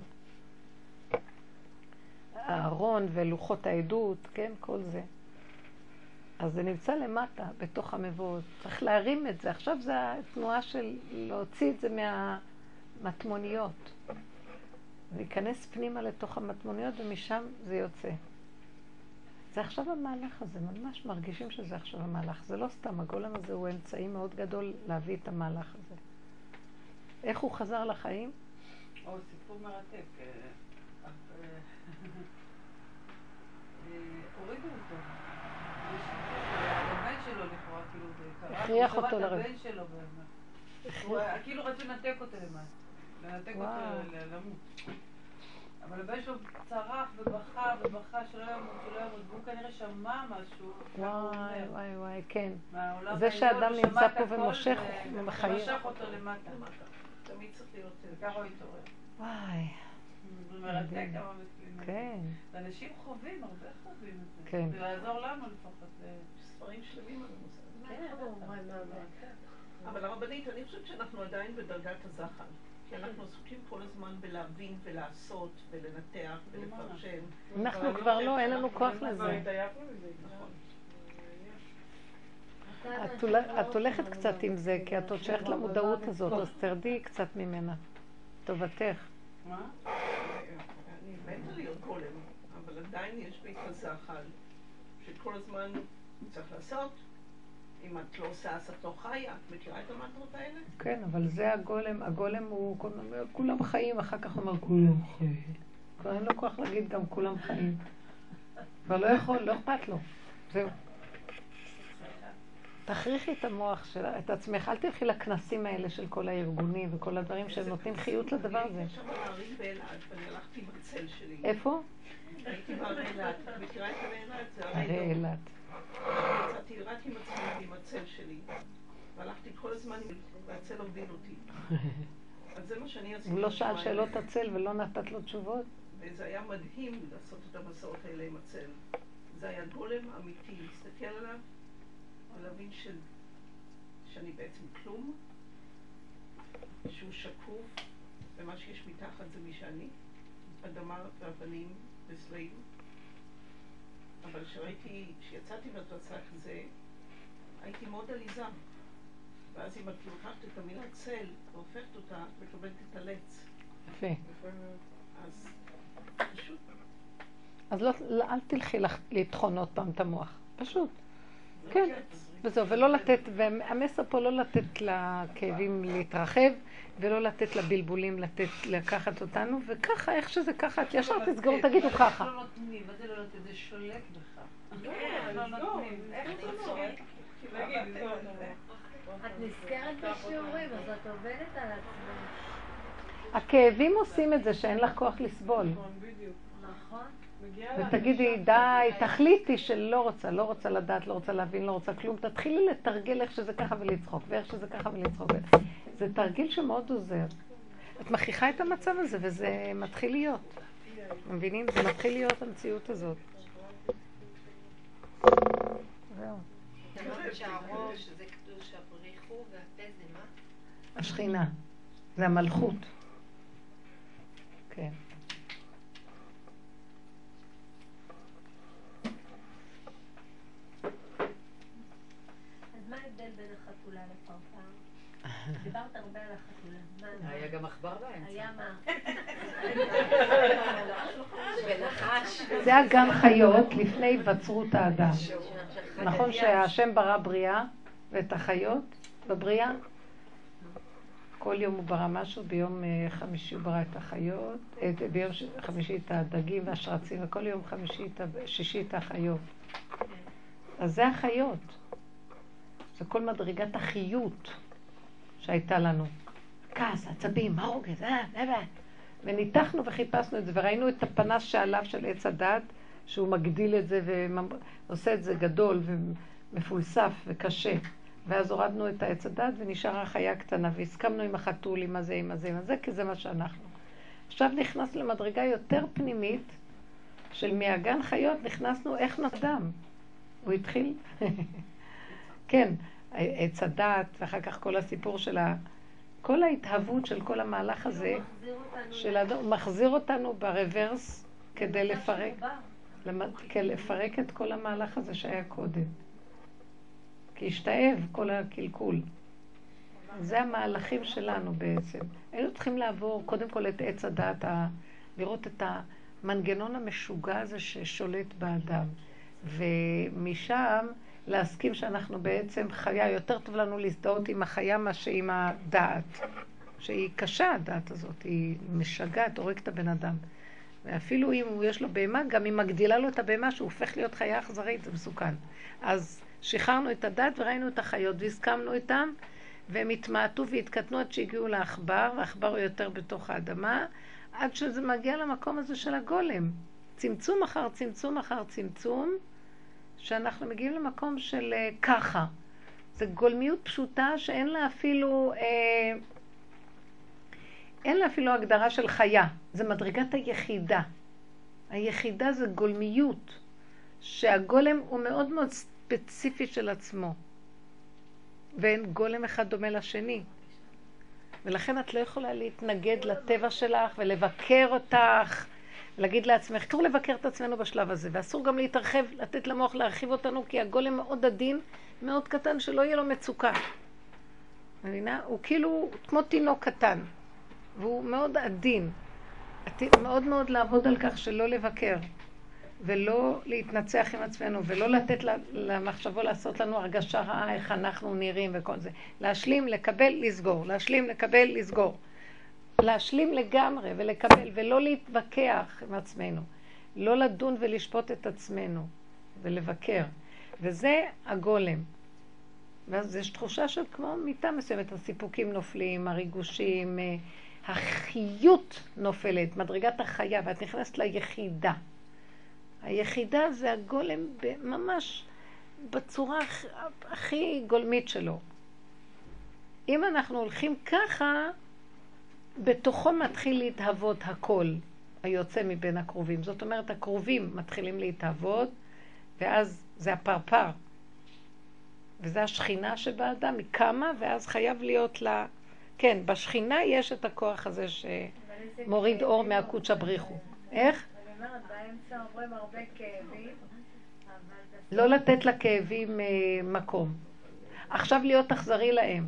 הארון ולוחות העדות, כן, כל זה. אז זה נמצא למטה, בתוך המבואות. צריך להרים את זה. עכשיו זה התנועה של להוציא את זה מהמטמוניות. להיכנס פנימה לתוך המטמוניות ומשם זה יוצא. זה עכשיו המהלך הזה, ממש מרגישים שזה עכשיו המהלך. זה לא סתם, הגולם הזה הוא אמצעי מאוד גדול להביא את המהלך הזה. איך הוא חזר לחיים? או, סיפור מרתק. אה, אה, אה, הורידו אותו. יש סיפור של הבן שלו לכאורה, כאילו, זה קרה. הכריח אותו לרדת. הבן שלו באמת. הוא היה- כאילו רצו לנתק אותו למטה. לנתק אותו למות. אבל הבן שלו צרח ובכה ובכה שלא ימות, שלא ימות, והוא כנראה שמע משהו. ככה וואי. וואי, וואי, כן. זה שאדם נמצא פה ומושך ומחיה. ומשך אותו למטה. תמיד צריך להיות... אה, וככה הוא התעורר. וואי, מרתק. כן. ואנשים חווים, הרבה חווים את זה. כן. זה לעזור לנו לפחות. זה- ספרים שלמים על הנושא כן. אבל הרבנית, אני חושבת שאנחנו עדיין בדרגת הזחל. כי אנחנו עסוקים כל הזמן בלהבין ולעשות ולנתח ולפרשן. אנחנו כבר לא, אין לנו כוח לזה. נכון. את הול- את הולכת קצת עם זה, כי את עוד שייכת למודעות הזאת, אז תרדי קצת ממנה. טובתך. מה? אני מתה להיות גולם, אבל עדיין יש בי את הזחל, שכל הזמן צריך לעשות. אם את לא עושה, אז את לא חיה. את מכירה את המטרות האלה? כן, אבל זה הגולם, הגולם הוא כולם חיים, אחר כך אומר, כולם חיים. כבר אין לו כוח להגיד גם כולם חיים. כבר לא יכול, לא אכפת לו. זהו. תכריחי את המוח של, את עצמך, אל תלכי לכנסים האלה של כל הארגונים וכל הדברים שהם נותנים חיות לדבר הזה. הייתי עכשיו בערים באילת, ואני הלכתי עם הצל שלי. איפה? הייתי בערי אילת. מכירה את אילת? זה הרי הרי דור. אילת. רק עם עצמי ועם הצל שלי. והלכתי כל הזמן, והצל הוביל אותי. אז זה מה שאני עשיתי. הוא לא שאל שאלות. הצל ולא נתת לו תשובות? וזה היה מדהים לעשות את המסעות האלה עם הצל. זה היה גולם אמיתי, להסתכל עליו ולהבין ש... שאני בעצם כלום, שהוא שקוף, ומה שיש מתחת זה מי שאני, אדמה ואבנים וסלעים. אבל כשראיתי, כשיצאתי מהתוצאה כזה, הייתי מאוד עליזה. ואז אם את לוקחת את המילה צל והופכת אותה, את מקבלת את הלץ. יפה. אז פשוט אז לא, לא- אל תלכי לך לטחון עוד פעם את המוח. פשוט. כן. וזהו, ולא לתת, והמסר פה לא לתת לכאבים להתרחב, ולא לתת לבלבולים לתת, לקחת אותנו, וככה, איך שזה ככה, את ישר תסגרו, תגידו ככה. לא נותנים, מה זה לא נותנים? זה שולט בך. כן, לא. נותנים. איך לא? את נזכרת בשיעורים, אז את עובדת על עצמך. הכאבים עושים את זה שאין לך כוח לסבול. ותגידי. די, תחליטי שלא רוצה, לא רוצה לדעת, לא רוצה להבין, לא רוצה כלום. תתחילי לתרגל איך שזה ככה ולצחוק, ואיך שזה ככה ולצחוק. זה תרגיל שמאוד עוזר. את מכריחה את המצב הזה, וזה מתחיל להיות. מבינים? זה מתחיל להיות המציאות הזאת. זהו. השכינה. זה המלכות. גם עכבר באמצע. היה מה? ונחש. זה הגן חיות לפני היווצרות האדם. נכון שהשם ברא בריאה ואת החיות בבריאה? כל יום הוא ברא משהו, ביום אה, חמישי הוא ברא את החיות, את, ביום ש- חמישי את הדגים והשרצים, וכל יום חמישי, את ה- שישי את החיות. אז זה החיות. זה כל מדרגת החיות שהייתה לנו. כעס, עצבים, מה רוגז, אה. וניתחנו וחיפשנו את זה, וראינו את הפנס שעליו של עץ הדת, שהוא מגדיל את זה ועושה את זה גדול ומפולסף וקשה. ואז הורדנו את העץ הדת ונשארה החיה קטנה, והסכמנו עם החתול, עם הזה, עם הזה, עם הזה, כי זה מה שאנחנו. עכשיו נכנס למדרגה יותר פנימית, של מהגן חיות נכנסנו איך נדם. הוא התחיל, כן, עץ הדת, ואחר כך כל הסיפור של ה... כל ההתהוות של כל המהלך הזה, של האדם, הוא מחזיר אותנו ברוורס כדי לפרק, כן, לפרק את כל המהלך הזה שהיה קודם. כי השתאב כל הקלקול. זה המהלכים שלנו בעצם. היינו צריכים לעבור קודם כל את עץ הדעת, לראות את המנגנון המשוגע הזה ששולט באדם. ומשם להסכים שאנחנו בעצם חיה, יותר טוב לנו להזדהות עם החיה מאשר עם הדעת. שהיא קשה, הדעת הזאת, היא משגעת, הורגת את הבן אדם. ואפילו אם יש לו בהמה, גם היא מגדילה לו את הבהמה, שהוא הופך להיות חיה אכזרית, זה מסוכן. אז שחררנו את הדת וראינו את החיות והסכמנו איתם, והם התמעטו והתקטנו עד שהגיעו לעכבר, והעכבר הוא יותר בתוך האדמה, עד שזה מגיע למקום הזה של הגולם. צמצום אחר צמצום אחר צמצום, שאנחנו מגיעים למקום של uh, ככה. זה גולמיות פשוטה שאין לה אפילו, אה, אין לה אפילו הגדרה של חיה. זה מדרגת היחידה. היחידה זה גולמיות, שהגולם הוא מאוד מאוד ספציפי של עצמו. ואין גולם אחד דומה לשני. ולכן את לא יכולה להתנגד לטבע שלך ולבקר אותך, ולהגיד לעצמך, אסור לבקר את עצמנו בשלב הזה, ואסור גם להתרחב, לתת למוח להרחיב אותנו, כי הגולם מאוד עדין, מאוד קטן, שלא יהיה לו מצוקה. מבינה? הוא כאילו כמו תינוק קטן, והוא מאוד עדין. מאוד מאוד לעבוד על כך שלא לבקר. ולא להתנצח עם עצמנו, ולא לתת למחשבו לעשות לנו הרגשה רעה איך אנחנו נראים וכל זה. להשלים, לקבל, לסגור. להשלים, לקבל, לסגור. להשלים לגמרי ולקבל, ולא להתווכח עם עצמנו. לא לדון ולשפוט את עצמנו, ולבקר. וזה הגולם. ואז יש תחושה של כמו מיטה מסוימת, הסיפוקים נופלים, הריגושים, אה, החיות נופלת, מדרגת החיה, ואת נכנסת ליחידה. היחידה זה הגולם ממש בצורה הכי גולמית שלו. אם אנחנו הולכים ככה, בתוכו מתחיל להתהוות הכל היוצא מבין הקרובים. זאת אומרת, הקרובים מתחילים להתהוות, ואז זה הפרפר. וזה השכינה שבאדם, היא קמה, ואז חייב להיות לה... כן, בשכינה יש את הכוח הזה שמוריד אור מהקודשא בריחו. איך? אומרת, באמצע עוברים הרבה כאבים, לא לתת לכאבים אה, מקום. עכשיו להיות אכזרי להם.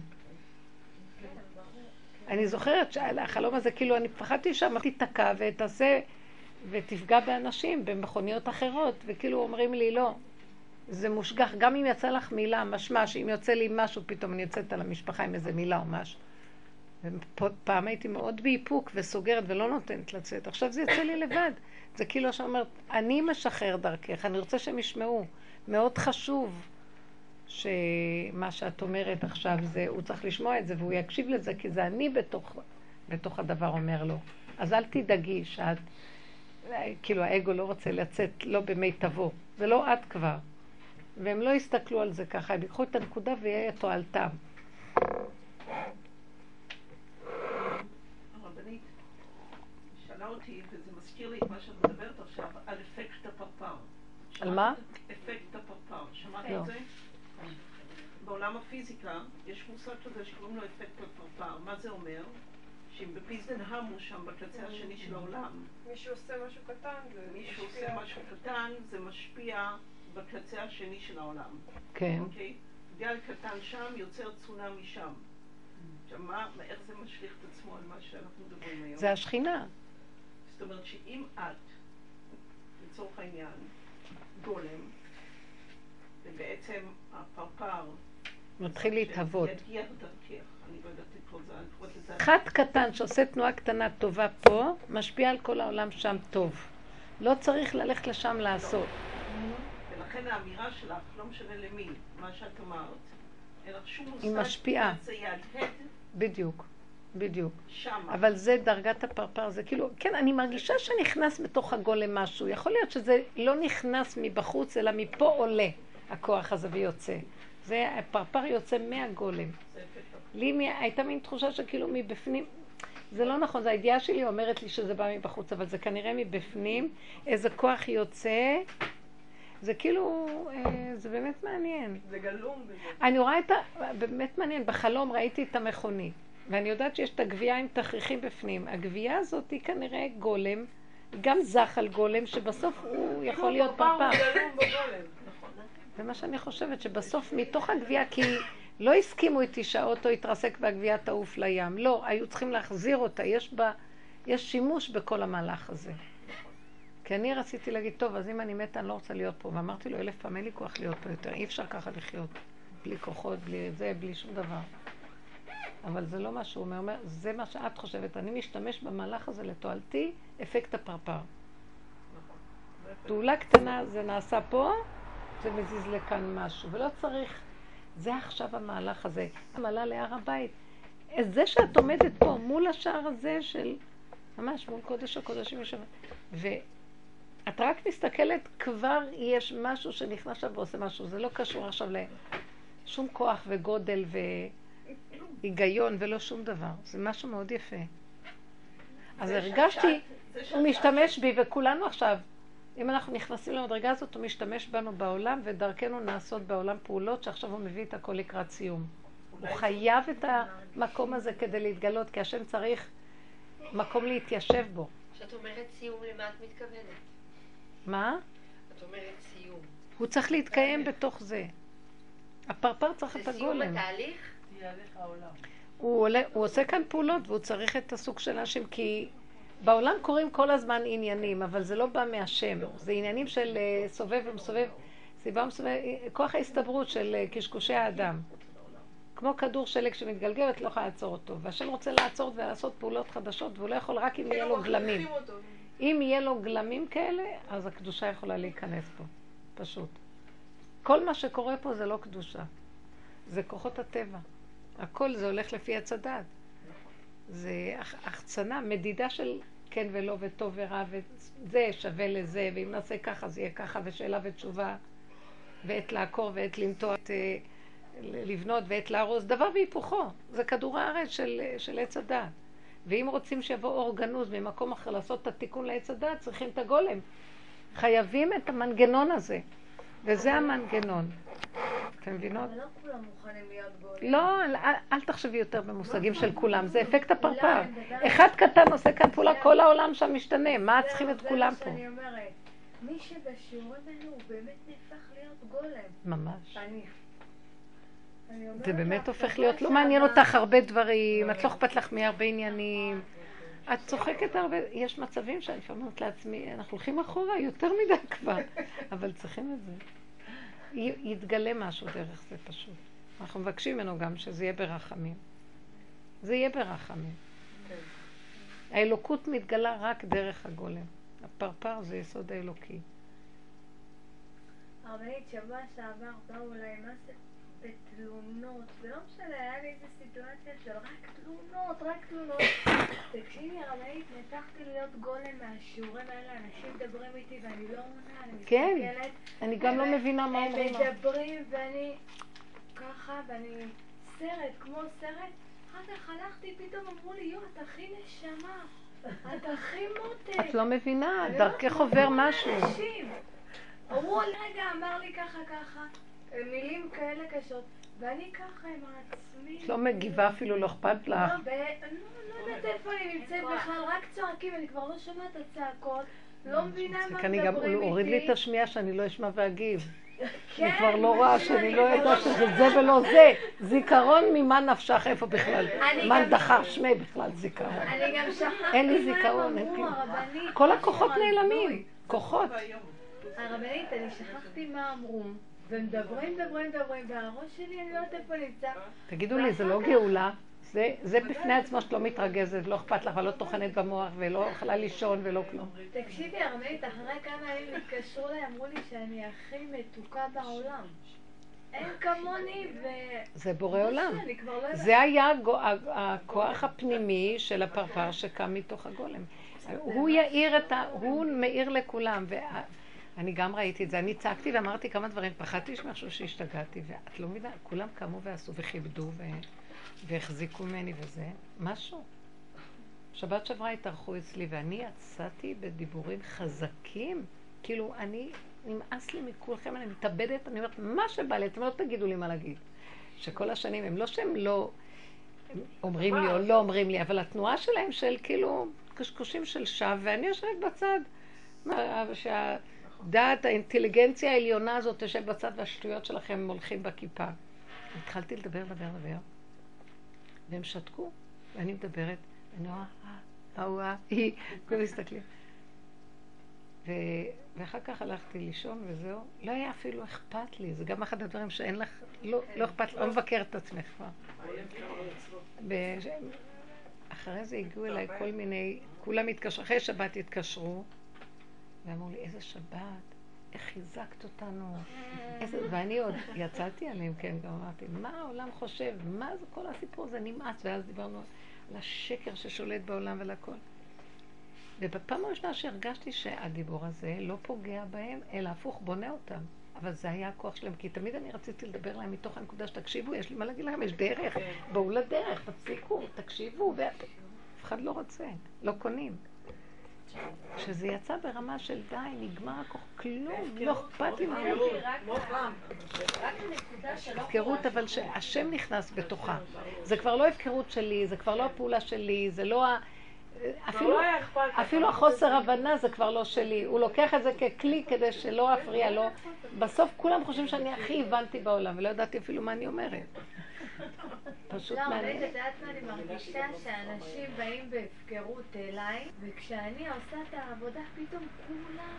אני זוכרת שהחלום הזה, כאילו, אני פחדתי שם, תיתקע ותעשה, ותפגע באנשים במכוניות אחרות, וכאילו אומרים לי, לא, זה מושגח, גם אם יצא לך מילה, משמע שאם יוצא לי משהו, פתאום אני יוצאת על המשפחה עם איזה מילה או משהו. פעם הייתי מאוד באיפוק וסוגרת ולא נותנת לצאת. עכשיו זה יוצא לי לבד. זה כאילו שאומרת, אני משחרר דרכך, אני רוצה שהם ישמעו. מאוד חשוב שמה שאת אומרת עכשיו זה, הוא צריך לשמוע את זה והוא יקשיב לזה, כי זה אני בתוך, בתוך הדבר אומר לו. אז אל תדאגי שאת, כאילו האגו לא רוצה לצאת לא במיטבו, זה לא את כבר. והם לא יסתכלו על זה ככה, הם ייקחו את הנקודה ויהיה תועלתם. אותי, וזה מזכיר לי את מה שאת מדברת עכשיו, על אפקט הפרפר. על מה? אפקט הפרפר. שמעת לא. את זה? בעולם הפיזיקה יש מושג כזה שקוראים לו אפקט הפרפר. מה זה אומר? שאם בפיזדן המו שם בקצה השני של העולם, מישהו עושה משהו קטן, זה מישהו עושה משהו קטן, זה משפיע בקצה השני של העולם. כן. אוקיי? גל קטן שם יוצר צונאמי שם. עכשיו, מה, איך זה משליך את עצמו על מה שאנחנו מדברים היום? זה השכינה. זאת אומרת שאם את, לצורך העניין, גולם, ובעצם הפרפר מתחיל להתהוות. אני לא. חת קטן שעושה תנועה קטנה טובה פה, משפיע על כל העולם שם טוב. לא צריך ללכת לשם לעשות. ולכן האמירה שלך, לא משנה למי, מה שאת אמרת, אין לך שום מושג, היא משפיעה. בדיוק. בדיוק. שמה. אבל זה דרגת הפרפר, זה כאילו, כן, אני מרגישה שנכנס בתוך הגולם משהו. יכול להיות שזה לא נכנס מבחוץ, אלא מפה עולה הכוח הזה ויוצא. זה, הפרפר יוצא מהגולם. לי הייתה מין תחושה שכאילו מבפנים, זה לא נכון, זו הידיעה שלי אומרת לי שזה בא מבחוץ, אבל זה כנראה מבפנים, איזה כוח יוצא. זה כאילו, אה, זה באמת מעניין. זה גלום בזה. אני רואה את ה... באמת מעניין, בחלום ראיתי את המכונית. ואני יודעת שיש את הגבייה עם תכריכים בפנים. הגבייה הזאת היא כנראה גולם, גם זחל גולם, שבסוף הוא יכול להיות פרפר. זה מה שאני חושבת, שבסוף מתוך הגבייה, כי לא הסכימו איתי שהאוטו יתרסק והגבייה תעוף לים. לא, היו צריכים להחזיר אותה. יש בה, יש שימוש בכל המהלך הזה. כי אני רציתי להגיד, טוב, אז אם אני מתה, אני לא רוצה להיות פה. ואמרתי לו, אלף פעם אין לי כוח להיות פה יותר. אי אפשר ככה לחיות. בלי כוחות, בלי זה, בלי שום דבר. אבל זה לא מה שהוא אומר, אומר, זה מה שאת חושבת. אני משתמש במהלך הזה לתועלתי, אפקט הפרפר. פעולה קטנה זה נעשה פה, זה מזיז לכאן משהו, ולא צריך זה עכשיו המהלך הזה. עלה להר הבית. זה שאת עומדת פה מול השער הזה של, ממש מול קודש הקודשים ושם, ואת רק מסתכלת, כבר יש משהו שנכנס שם ועושה משהו. זה לא קשור עכשיו לשום כוח וגודל והיגיון ולא שום דבר. זה משהו מאוד יפה. אז הרגשתי, הוא משתמש בי, וכולנו עכשיו, אם אנחנו נכנסים למדרגה הזאת, הוא משתמש בנו בעולם, ודרכנו נעשות בעולם פעולות שעכשיו הוא מביא את הכל לקראת סיום. הוא חייב את המקום הזה כדי להתגלות, כי השם צריך מקום להתיישב בו. כשאת אומרת סיום, למה את מתכוונת? מה? את אומרת סיום. הוא צריך להתקיים בתוך זה. הפרפר צריך את זה סיום הגולם. התהליך? הוא, עולה, הוא עושה כאן פעולות והוא צריך את הסוג של אנשים, כי בעולם קורים כל הזמן עניינים, אבל זה לא בא מהשם. זה עניינים של אה, סובב ומסובב, סיבה ומסובב, כוח ההסתברות של אה, קשקושי האדם. כמו כדור שלג שמתגלגל, את לא יכולה לעצור אותו. והשם רוצה לעצור ולעשות פעולות חדשות, והוא לא יכול רק אם יהיה לו גלמים. אם יהיה לו גלמים כאלה, אז הקדושה יכולה להיכנס פה, פשוט. כל מה שקורה פה זה לא קדושה, זה כוחות הטבע. הכל זה הולך לפי עץ הדעת. זה הח- החצנה, מדידה של כן ולא וטוב ורע וזה שווה לזה, ואם נעשה ככה זה יהיה ככה, ושאלה ותשובה, ועת לעקור ועת לנטוע, אה, לבנות ועת להרוס, דבר והיפוכו. זה כדור הארץ של, של עץ הדעת. ואם רוצים שיבוא אור גנוז ממקום אחר לעשות את התיקון לעץ הדעת, צריכים את הגולם. חייבים את המנגנון הזה. וזה המנגנון. אתם מבינות? אבל לא כולם מוכנים להיות גולים. לא, אל, תחשבי יותר במושגים של כולם, זה אפקט לא, הפרפר. אחד קטן עושה כאן פעולה, כל העולם שם משתנה. מה צריכים את זה כולם מה פה? שאני אומרת. מי שבשיעורים האלו הוא באמת נהפך להיות גולם. ממש. זה באמת הופך להיות, לא מעניין אותך הרבה דברים, את לא אכפת לך מהרבה עניינים. את צוחקת הרבה, יש מצבים שאני לפעמים אומרת לעצמי, אנחנו הולכים אחורה יותר מדי כבר, אבל צריכים את זה. יתגלה משהו דרך זה פשוט. אנחנו מבקשים ממנו גם שזה יהיה ברחמים. זה יהיה ברחמים. האלוקות מתגלה רק דרך הגולם. הפרפר זה יסוד האלוקי. הרבנית, שבוע שעבר באו אליי מה זה בתלונות, ולא משנה, היה לי איזה סיטואציה של רק תלונות, רק תלונות. תקשיבי, הרבנית, נהפכתי להיות גולם מהשיעורים האלה, אנשים מדברים איתי ואני לא עונה, אני כן, מסתכלת. אני גם לא הם- מבינה מה אומרים לך. הם מדברים ואני ככה, ואני סרט, כמו סרט. אחר כך הלכתי, פתאום אמרו לי, יו, את הכי נשמה, את הכי מותק. את לא מבינה, אני דרכך לא עובר משהו. אמרו רגע, אמר לי ככה ככה, מילים כאלה קשות, ואני ככה עם עצמי. את לא מגיבה אפילו, לא אכפת לך. לא, ב- אני לא יודעת איפה אני נמצאת בכלל, רק צועקים, אני כבר לא שומעת את הצעקות, לא מבינה מה מדברים הוא הוריד לי את איתי. השמיעה שאני לא אשמע ואגיב. כן, אני כבר לא רואה שאני אני לא יודעת לא שזה זה ולא זה. זיכרון ממה נפשך, איפה בכלל? מה דחר שמי בכלל זיכרון? אני גם שכחתי אין לי זיכרון, אין כלום. כל הכוחות נעלמים. כוחות. הרבנית, אני שכחתי מה אמרו, ומדברים, מדברים, מדברים, והראש שלי, אני לא יודעת איפה נמצא. תגידו לי, זה לא גאולה? זה, זה בפני עצמו שאת לא מתרגזת, לא אכפת לך, ולא טוחנת במוח, ולא יכולה לישון, ולא כלום. תקשיבי, הרבנית, אחרי כמה ימים התקשרו אליי, אמרו לי שאני הכי מתוקה בעולם. אין כמוני, ו... זה בורא עולם. לא. זה היה הכוח הפנימי של הפרפר שקם מתוך הגולם. הוא יאיר את ה... הוא מאיר לכולם. ואני גם ראיתי את זה. אני צעקתי ואמרתי כמה דברים. פחדתי שמשהו שהשתגעתי, ואת לא מבינה, כולם קמו ועשו וכיבדו ו... והחזיקו ממני וזה. משהו. שבת שעברה התארחו אצלי, ואני יצאתי בדיבורים חזקים. כאילו, אני, נמאס לי מכולכם, אני מתאבדת, אני אומרת, מה שבא לי, אתם לא תגידו לי מה להגיד. שכל השנים, הם לא שהם לא אומרים לי או לא אומרים לי, אבל התנועה שלהם של כאילו קשקושים של שווא, ואני יושבת בצד. מה, שהדעת, האינטליגנציה העליונה הזאת תשב בצד והשטויות שלכם הולכים בכיפה. התחלתי לדבר, לדבר, לדבר, והם שתקו, ואני מדברת, ואני רואה, אה, היא, כולם מסתכלים. ואחר כך הלכתי לישון וזהו. לא היה אפילו אכפת לי, זה גם אחד הדברים שאין לך, לא, לא אכפת, לא מבקרת את עצמך כבר. אחרי זה הגיעו אליי כל מיני, כולם התקשרו, אחרי שבת התקשרו, ואמרו לי, איזה שבת, איך חיזקת אותנו. איזה... ואני עוד יצאתי עליהם, כן, גם אמרתי, מה העולם חושב? מה זה כל הסיפור הזה? נמאס. ואז דיברנו על השקר ששולט בעולם ולכל. ובפעם הראשונה שהרגשתי שהדיבור הזה לא פוגע בהם, אלא הפוך, בונה אותם. אבל זה היה הכוח שלהם, כי תמיד אני רציתי לדבר להם מתוך הנקודה שתקשיבו, יש לי מה להגיד לכם, יש דרך, בואו לדרך, תפסיקו, תקשיבו, ואף אחד לא רוצה, לא קונים. כשזה יצא ברמה של די, נגמר הכוח, כלום, לא אכפת לי מה... הפקרות, אבל שהשם נכנס בתוכה. זה כבר לא הפקרות שלי, זה כבר לא הפעולה שלי, זה לא ה... אפילו, אפילו החוסר הבנה זה כבר לא שלי. הוא לוקח את זה ככלי כדי שלא אפריע לו. בסוף כולם חושבים שאני הכי הבנתי בעולם, ולא ידעתי אפילו מה אני אומרת. פשוט לא, מעניין. את יודעת מה אני מרגישה? שאנשים באים בהפקרות אליי, וכשאני עושה את העבודה, פתאום כולם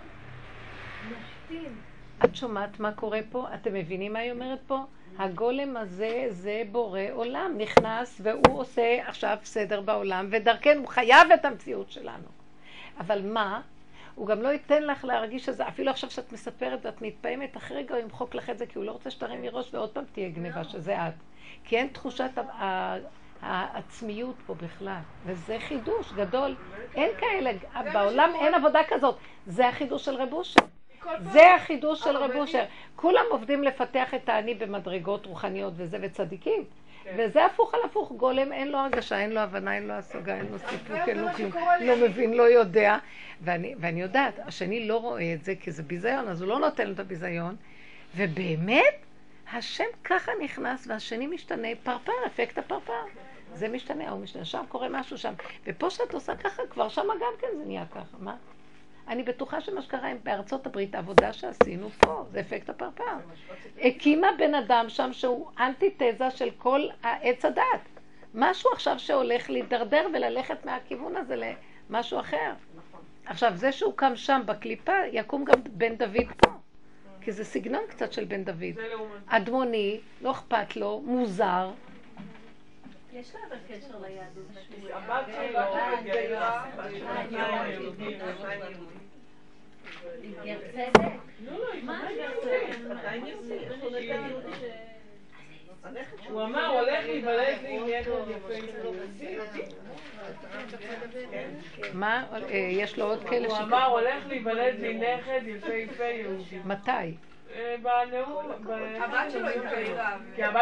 נשתים. את שומעת מה קורה פה? אתם מבינים מה היא אומרת פה? הגולם הזה זה בורא עולם, נכנס והוא עושה עכשיו סדר בעולם, ודרכנו הוא חייב את המציאות שלנו. אבל מה? הוא גם לא ייתן לך להרגיש שזה, אפילו עכשיו שאת מספרת ואת מתפעמת, אחרי רגע הוא ימחוק לך את זה, כי הוא לא רוצה שתרימי ראש ועוד פעם תהיה גניבה, שזה את. כי אין תחושת העצמיות פה בכלל, וזה חידוש גדול. אין כאלה, בעולם אין עבודה כזאת. זה החידוש של רב אושר. זה החידוש של רב אושר. כולם עובדים לפתח את האני במדרגות רוחניות וזה, וצדיקים. וזה הפוך על הפוך, גולם אין לו הרגשה, אין לו הבנה, אין לו השגה, אין לו סיפוק, אין לו כלום, לא מבין, לא יודע. ואני, ואני יודעת, השני לא רואה את זה כי זה ביזיון, אז הוא לא נותן לו את הביזיון. ובאמת, השם ככה נכנס והשני משתנה, פרפר, אפקט הפרפר. זה משתנה, הוא משתנה, שם קורה משהו שם. ופה שאת עושה ככה, כבר שמה גם כן זה נהיה ככה, מה? אני בטוחה שמה שקרה עם בארצות הברית, העבודה שעשינו פה, זה אפקט הפרפר. הקימה בן אדם שם שהוא אנטיתזה של כל העץ הדת. משהו עכשיו שהולך להידרדר וללכת מהכיוון הזה למשהו אחר. עכשיו, זה שהוא קם שם בקליפה, יקום גם בן דוד פה. כי זה סגנון קצת של בן דוד. אדמוני, לא אכפת לו, מוזר. יש לה אבל קשר ליהדות. גר צדק? מה עדיין יהודי, עדיין יהודי. הוא אמר, הולך להיוולד לי נכד יפה. מה? אה, יש לו עוד כאלה הוא אמר, הולך להיוולד לי נכד יפהפה יהודי. מתי? אה, בנאום, הבת שלו התגיירה.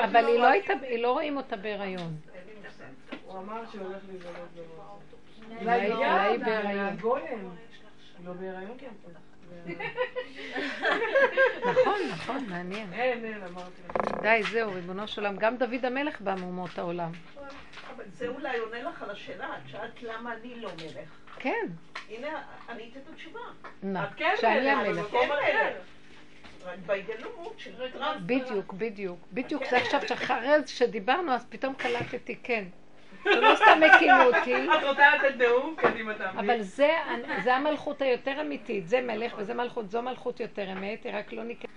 אבל היא לא היא לא רואים אותה בהיריון. הוא אמר שהולך להיוולד לו. אולי היא בהיריון. לא בהיריון כן. נכון, נכון, מעניין. אין, אין, אמרתי. די, זהו, ריבונו של עולם. גם דוד המלך בא מאומות העולם. אבל זה אולי עונה לך על השאלה, את שאלת למה אני לא מלך. כן, הנה, ענית את התשובה. את כן שאני המלך. כן בהתגלמות של רב. בדיוק, בדיוק, בדיוק. זה עכשיו שאחרי שדיברנו, אז פתאום קלטתי, כן. שלא סתם הקימו אותי, את רוצה לתת נאום? קדימה תעמדי. אבל זה, זה המלכות היותר אמיתית. זה מלך וזה מלכות, זו מלכות יותר אמת, היא רק לא נקראת.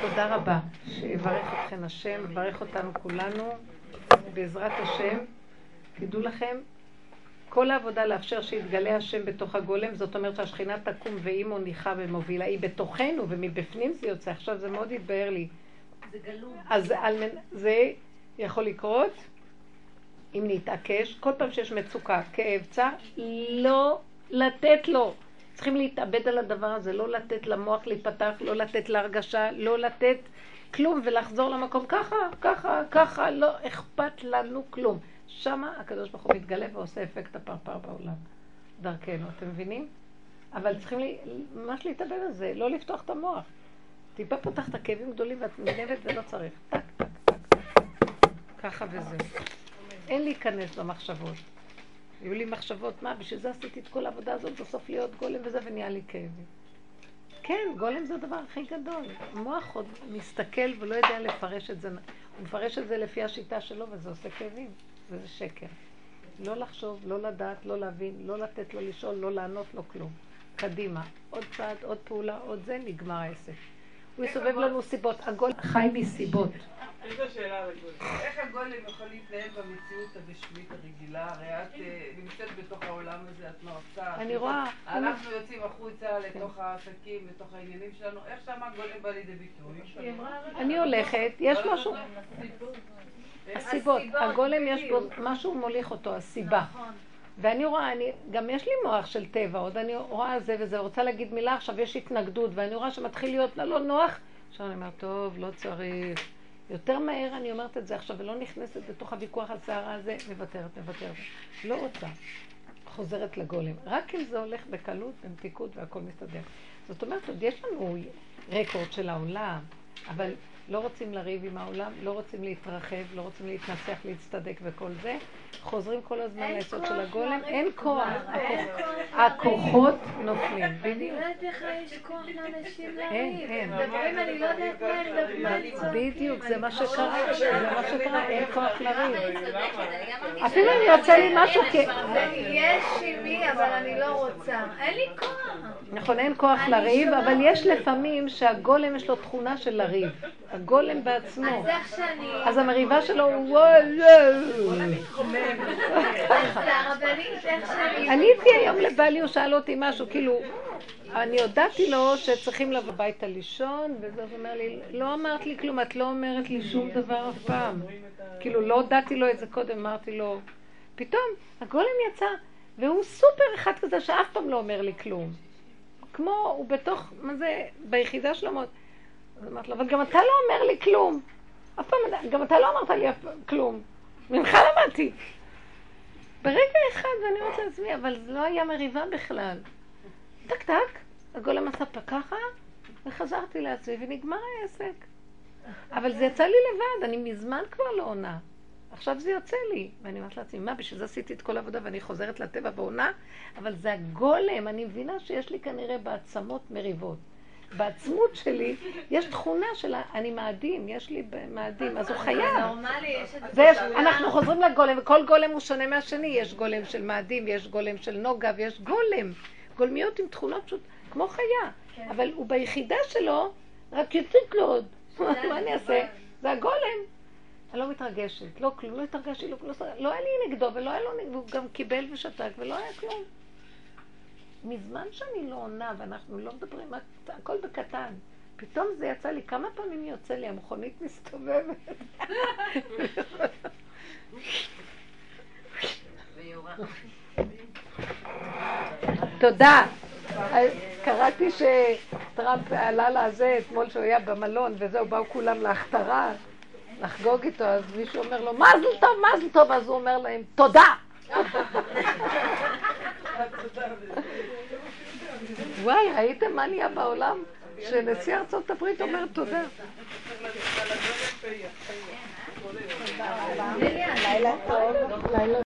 תודה רבה. שיברך אתכן השם, יברך אותנו כולנו, בעזרת השם. תדעו לכם, כל העבודה לאפשר שיתגלה השם בתוך הגולם, זאת אומרת שהשכינה תקום והיא מוליכה ומובילה, היא בתוכנו ומבפנים זה יוצא. עכשיו זה מאוד התבהר לי. זה גלום. אז על. זה יכול לקרות אם נתעקש, כל פעם שיש מצוקה, כאב, צער, לא לתת לו. צריכים להתאבד על הדבר הזה, לא לתת למוח להיפתח, לא לתת להרגשה, לא לתת כלום ולחזור למקום ככה, ככה, ככה, לא אכפת לנו כלום. שמה הקדוש ברוך הוא מתגלה ועושה אפקט הפרפר בעולם, דרכנו, אתם מבינים? אבל צריכים לי, ממש להתאבד על זה, לא לפתוח את המוח. טיפה פותח את הכאבים גדולים ואת מגנבת ולא צריך. טק, טק, טק, טק. ככה וזהו. אין להיכנס במחשבות. היו לי מחשבות, מה, בשביל זה עשיתי את כל העבודה הזאת, בסוף להיות גולם וזה, ונהיה לי כאבים. כן, גולם זה הדבר הכי גדול. המוח עוד מסתכל ולא יודע לפרש את זה. הוא מפרש את זה לפי השיטה שלו, וזה עושה כאבים, וזה שקר. לא לחשוב, לא לדעת, לא להבין, לא לתת לו לשאול, לא לענות, לא כלום. קדימה. עוד צעד, עוד פעולה, עוד זה, נגמר העסק. הוא יסובב לנו סיבות. הגול חי מסיבות. יש לו שאלה על הגולם. איך הגולם יכול להתנהל במציאות הגשמית הרגילה? הרי את אה, נמצאת בתוך העולם הזה, את מרצה. אני רואה, אנחנו יוצאים החוצה לתוך העסקים, לתוך העניינים שלנו. איך שם הגולם בא לידי ביטוי? אני הולכת, יש משהו, הסיבות, הגולם יש בו, משהו מוליך אותו, הסיבה. ואני רואה, אני, גם יש לי מוח של טבע, עוד אני רואה זה וזה, רוצה להגיד מילה, עכשיו יש התנגדות, ואני רואה שמתחיל להיות לה לא נוח, עכשיו אני אומרת, טוב, לא צריך. יותר מהר אני אומרת את זה עכשיו, ולא נכנסת לתוך הוויכוח הסערה הזה, מוותרת, מוותרת. לא רוצה. חוזרת לגולם. רק אם זה הולך בקלות, במתיקות והכל מסתדר. זאת אומרת, עוד יש לנו רקורד של העולם, אבל לא רוצים לריב עם העולם, לא רוצים להתרחב, לא רוצים להתנסח, להצטדק וכל זה. חוזרים כל הזמן אין ליסוד כוח של הגולם, אין כוח. אין הכוחות נופלים, אני בדיוק. לא יודעת איך יש כוח לאנשים אין, לריב. אין. הם מדברים, אני לא יודעת מה הם מדברים. בדיוק, זה מה אני שקרה, זה מה שקרה, אין כוח לריב. אני צודקת, אני אפילו אם יוצא לי משהו כ... יש עם מי, אבל אני לא רוצה. אין לי כוח. נכון, אין כוח אני לריב. אבל יש לפעמים שהגולם יש לו תכונה של לריב. הגולם בעצמו. אז איך שאני... אז המריבה שלו הוא איך שאני... עניתי היום לבעלי, הוא שאל אותי משהו, כאילו, אני הודעתי לו שצריכים לבוא הביתה לישון, וזה אומר לי, לא אמרת לי כלום, את לא אומרת לי שום דבר אף פעם. כאילו, לא הודעתי לו את זה קודם, אמרתי לו, פתאום הגולם יצא, והוא סופר אחד כזה שאף פעם לא אומר לי כלום. כמו, הוא בתוך, מה זה, ביחידה שלו מאוד. אז אמרתי לו, אבל גם אתה לא אומר לי כלום. אף פעם, גם אתה לא אמרת לי כלום. ממך למדתי. ברגע אחד, ואני אומרת לעצמי, אבל זה לא היה מריבה בכלל. טק טק, הגולם עשה ככה, וחזרתי לעצמי, ונגמר העסק. אבל זה יצא לי לבד, אני מזמן כבר לא עונה. עכשיו זה יוצא לי. ואני אומרת לעצמי, מה, בשביל זה עשיתי את כל העבודה ואני חוזרת לטבע בעונה? אבל זה הגולם, אני מבינה שיש לי כנראה בעצמות מריבות. בעצמות שלי יש תכונה של אני מאדים, יש לי מאדים, אז הוא זה חייב. נורמלי, יש את ויש, אנחנו חוזרים לגולם, וכל גולם הוא שונה מהשני. יש גולם של מאדים, יש גולם של נוגה, ויש גולם. גולמיות עם תכונות פשוט, כמו חיה. אבל הוא ביחידה שלו, רק יציק לו עוד. מה אני אעשה? זה הגולם. אני לא מתרגשת, לא כלום, לא התרגשתי, לא כלום, לא היה לי נגדו ולא היה לו נגדו, הוא גם קיבל ושתק ולא היה כלום. מזמן שאני לא עונה ואנחנו לא מדברים, הכל בקטן. פתאום זה יצא לי, כמה פעמים יוצא לי, המכונית מסתובבת. תודה. קראתי שטראמפ עלה לזה אתמול שהוא היה במלון וזהו, באו כולם להכתרה לחגוג איתו, אז מישהו אומר לו, מזל טוב, מזל טוב, אז הוא אומר להם, תודה. וואי, ראיתם מה נהיה בעולם? שנשיא ארצות הברית אומר תודה. לילה טוב, לילה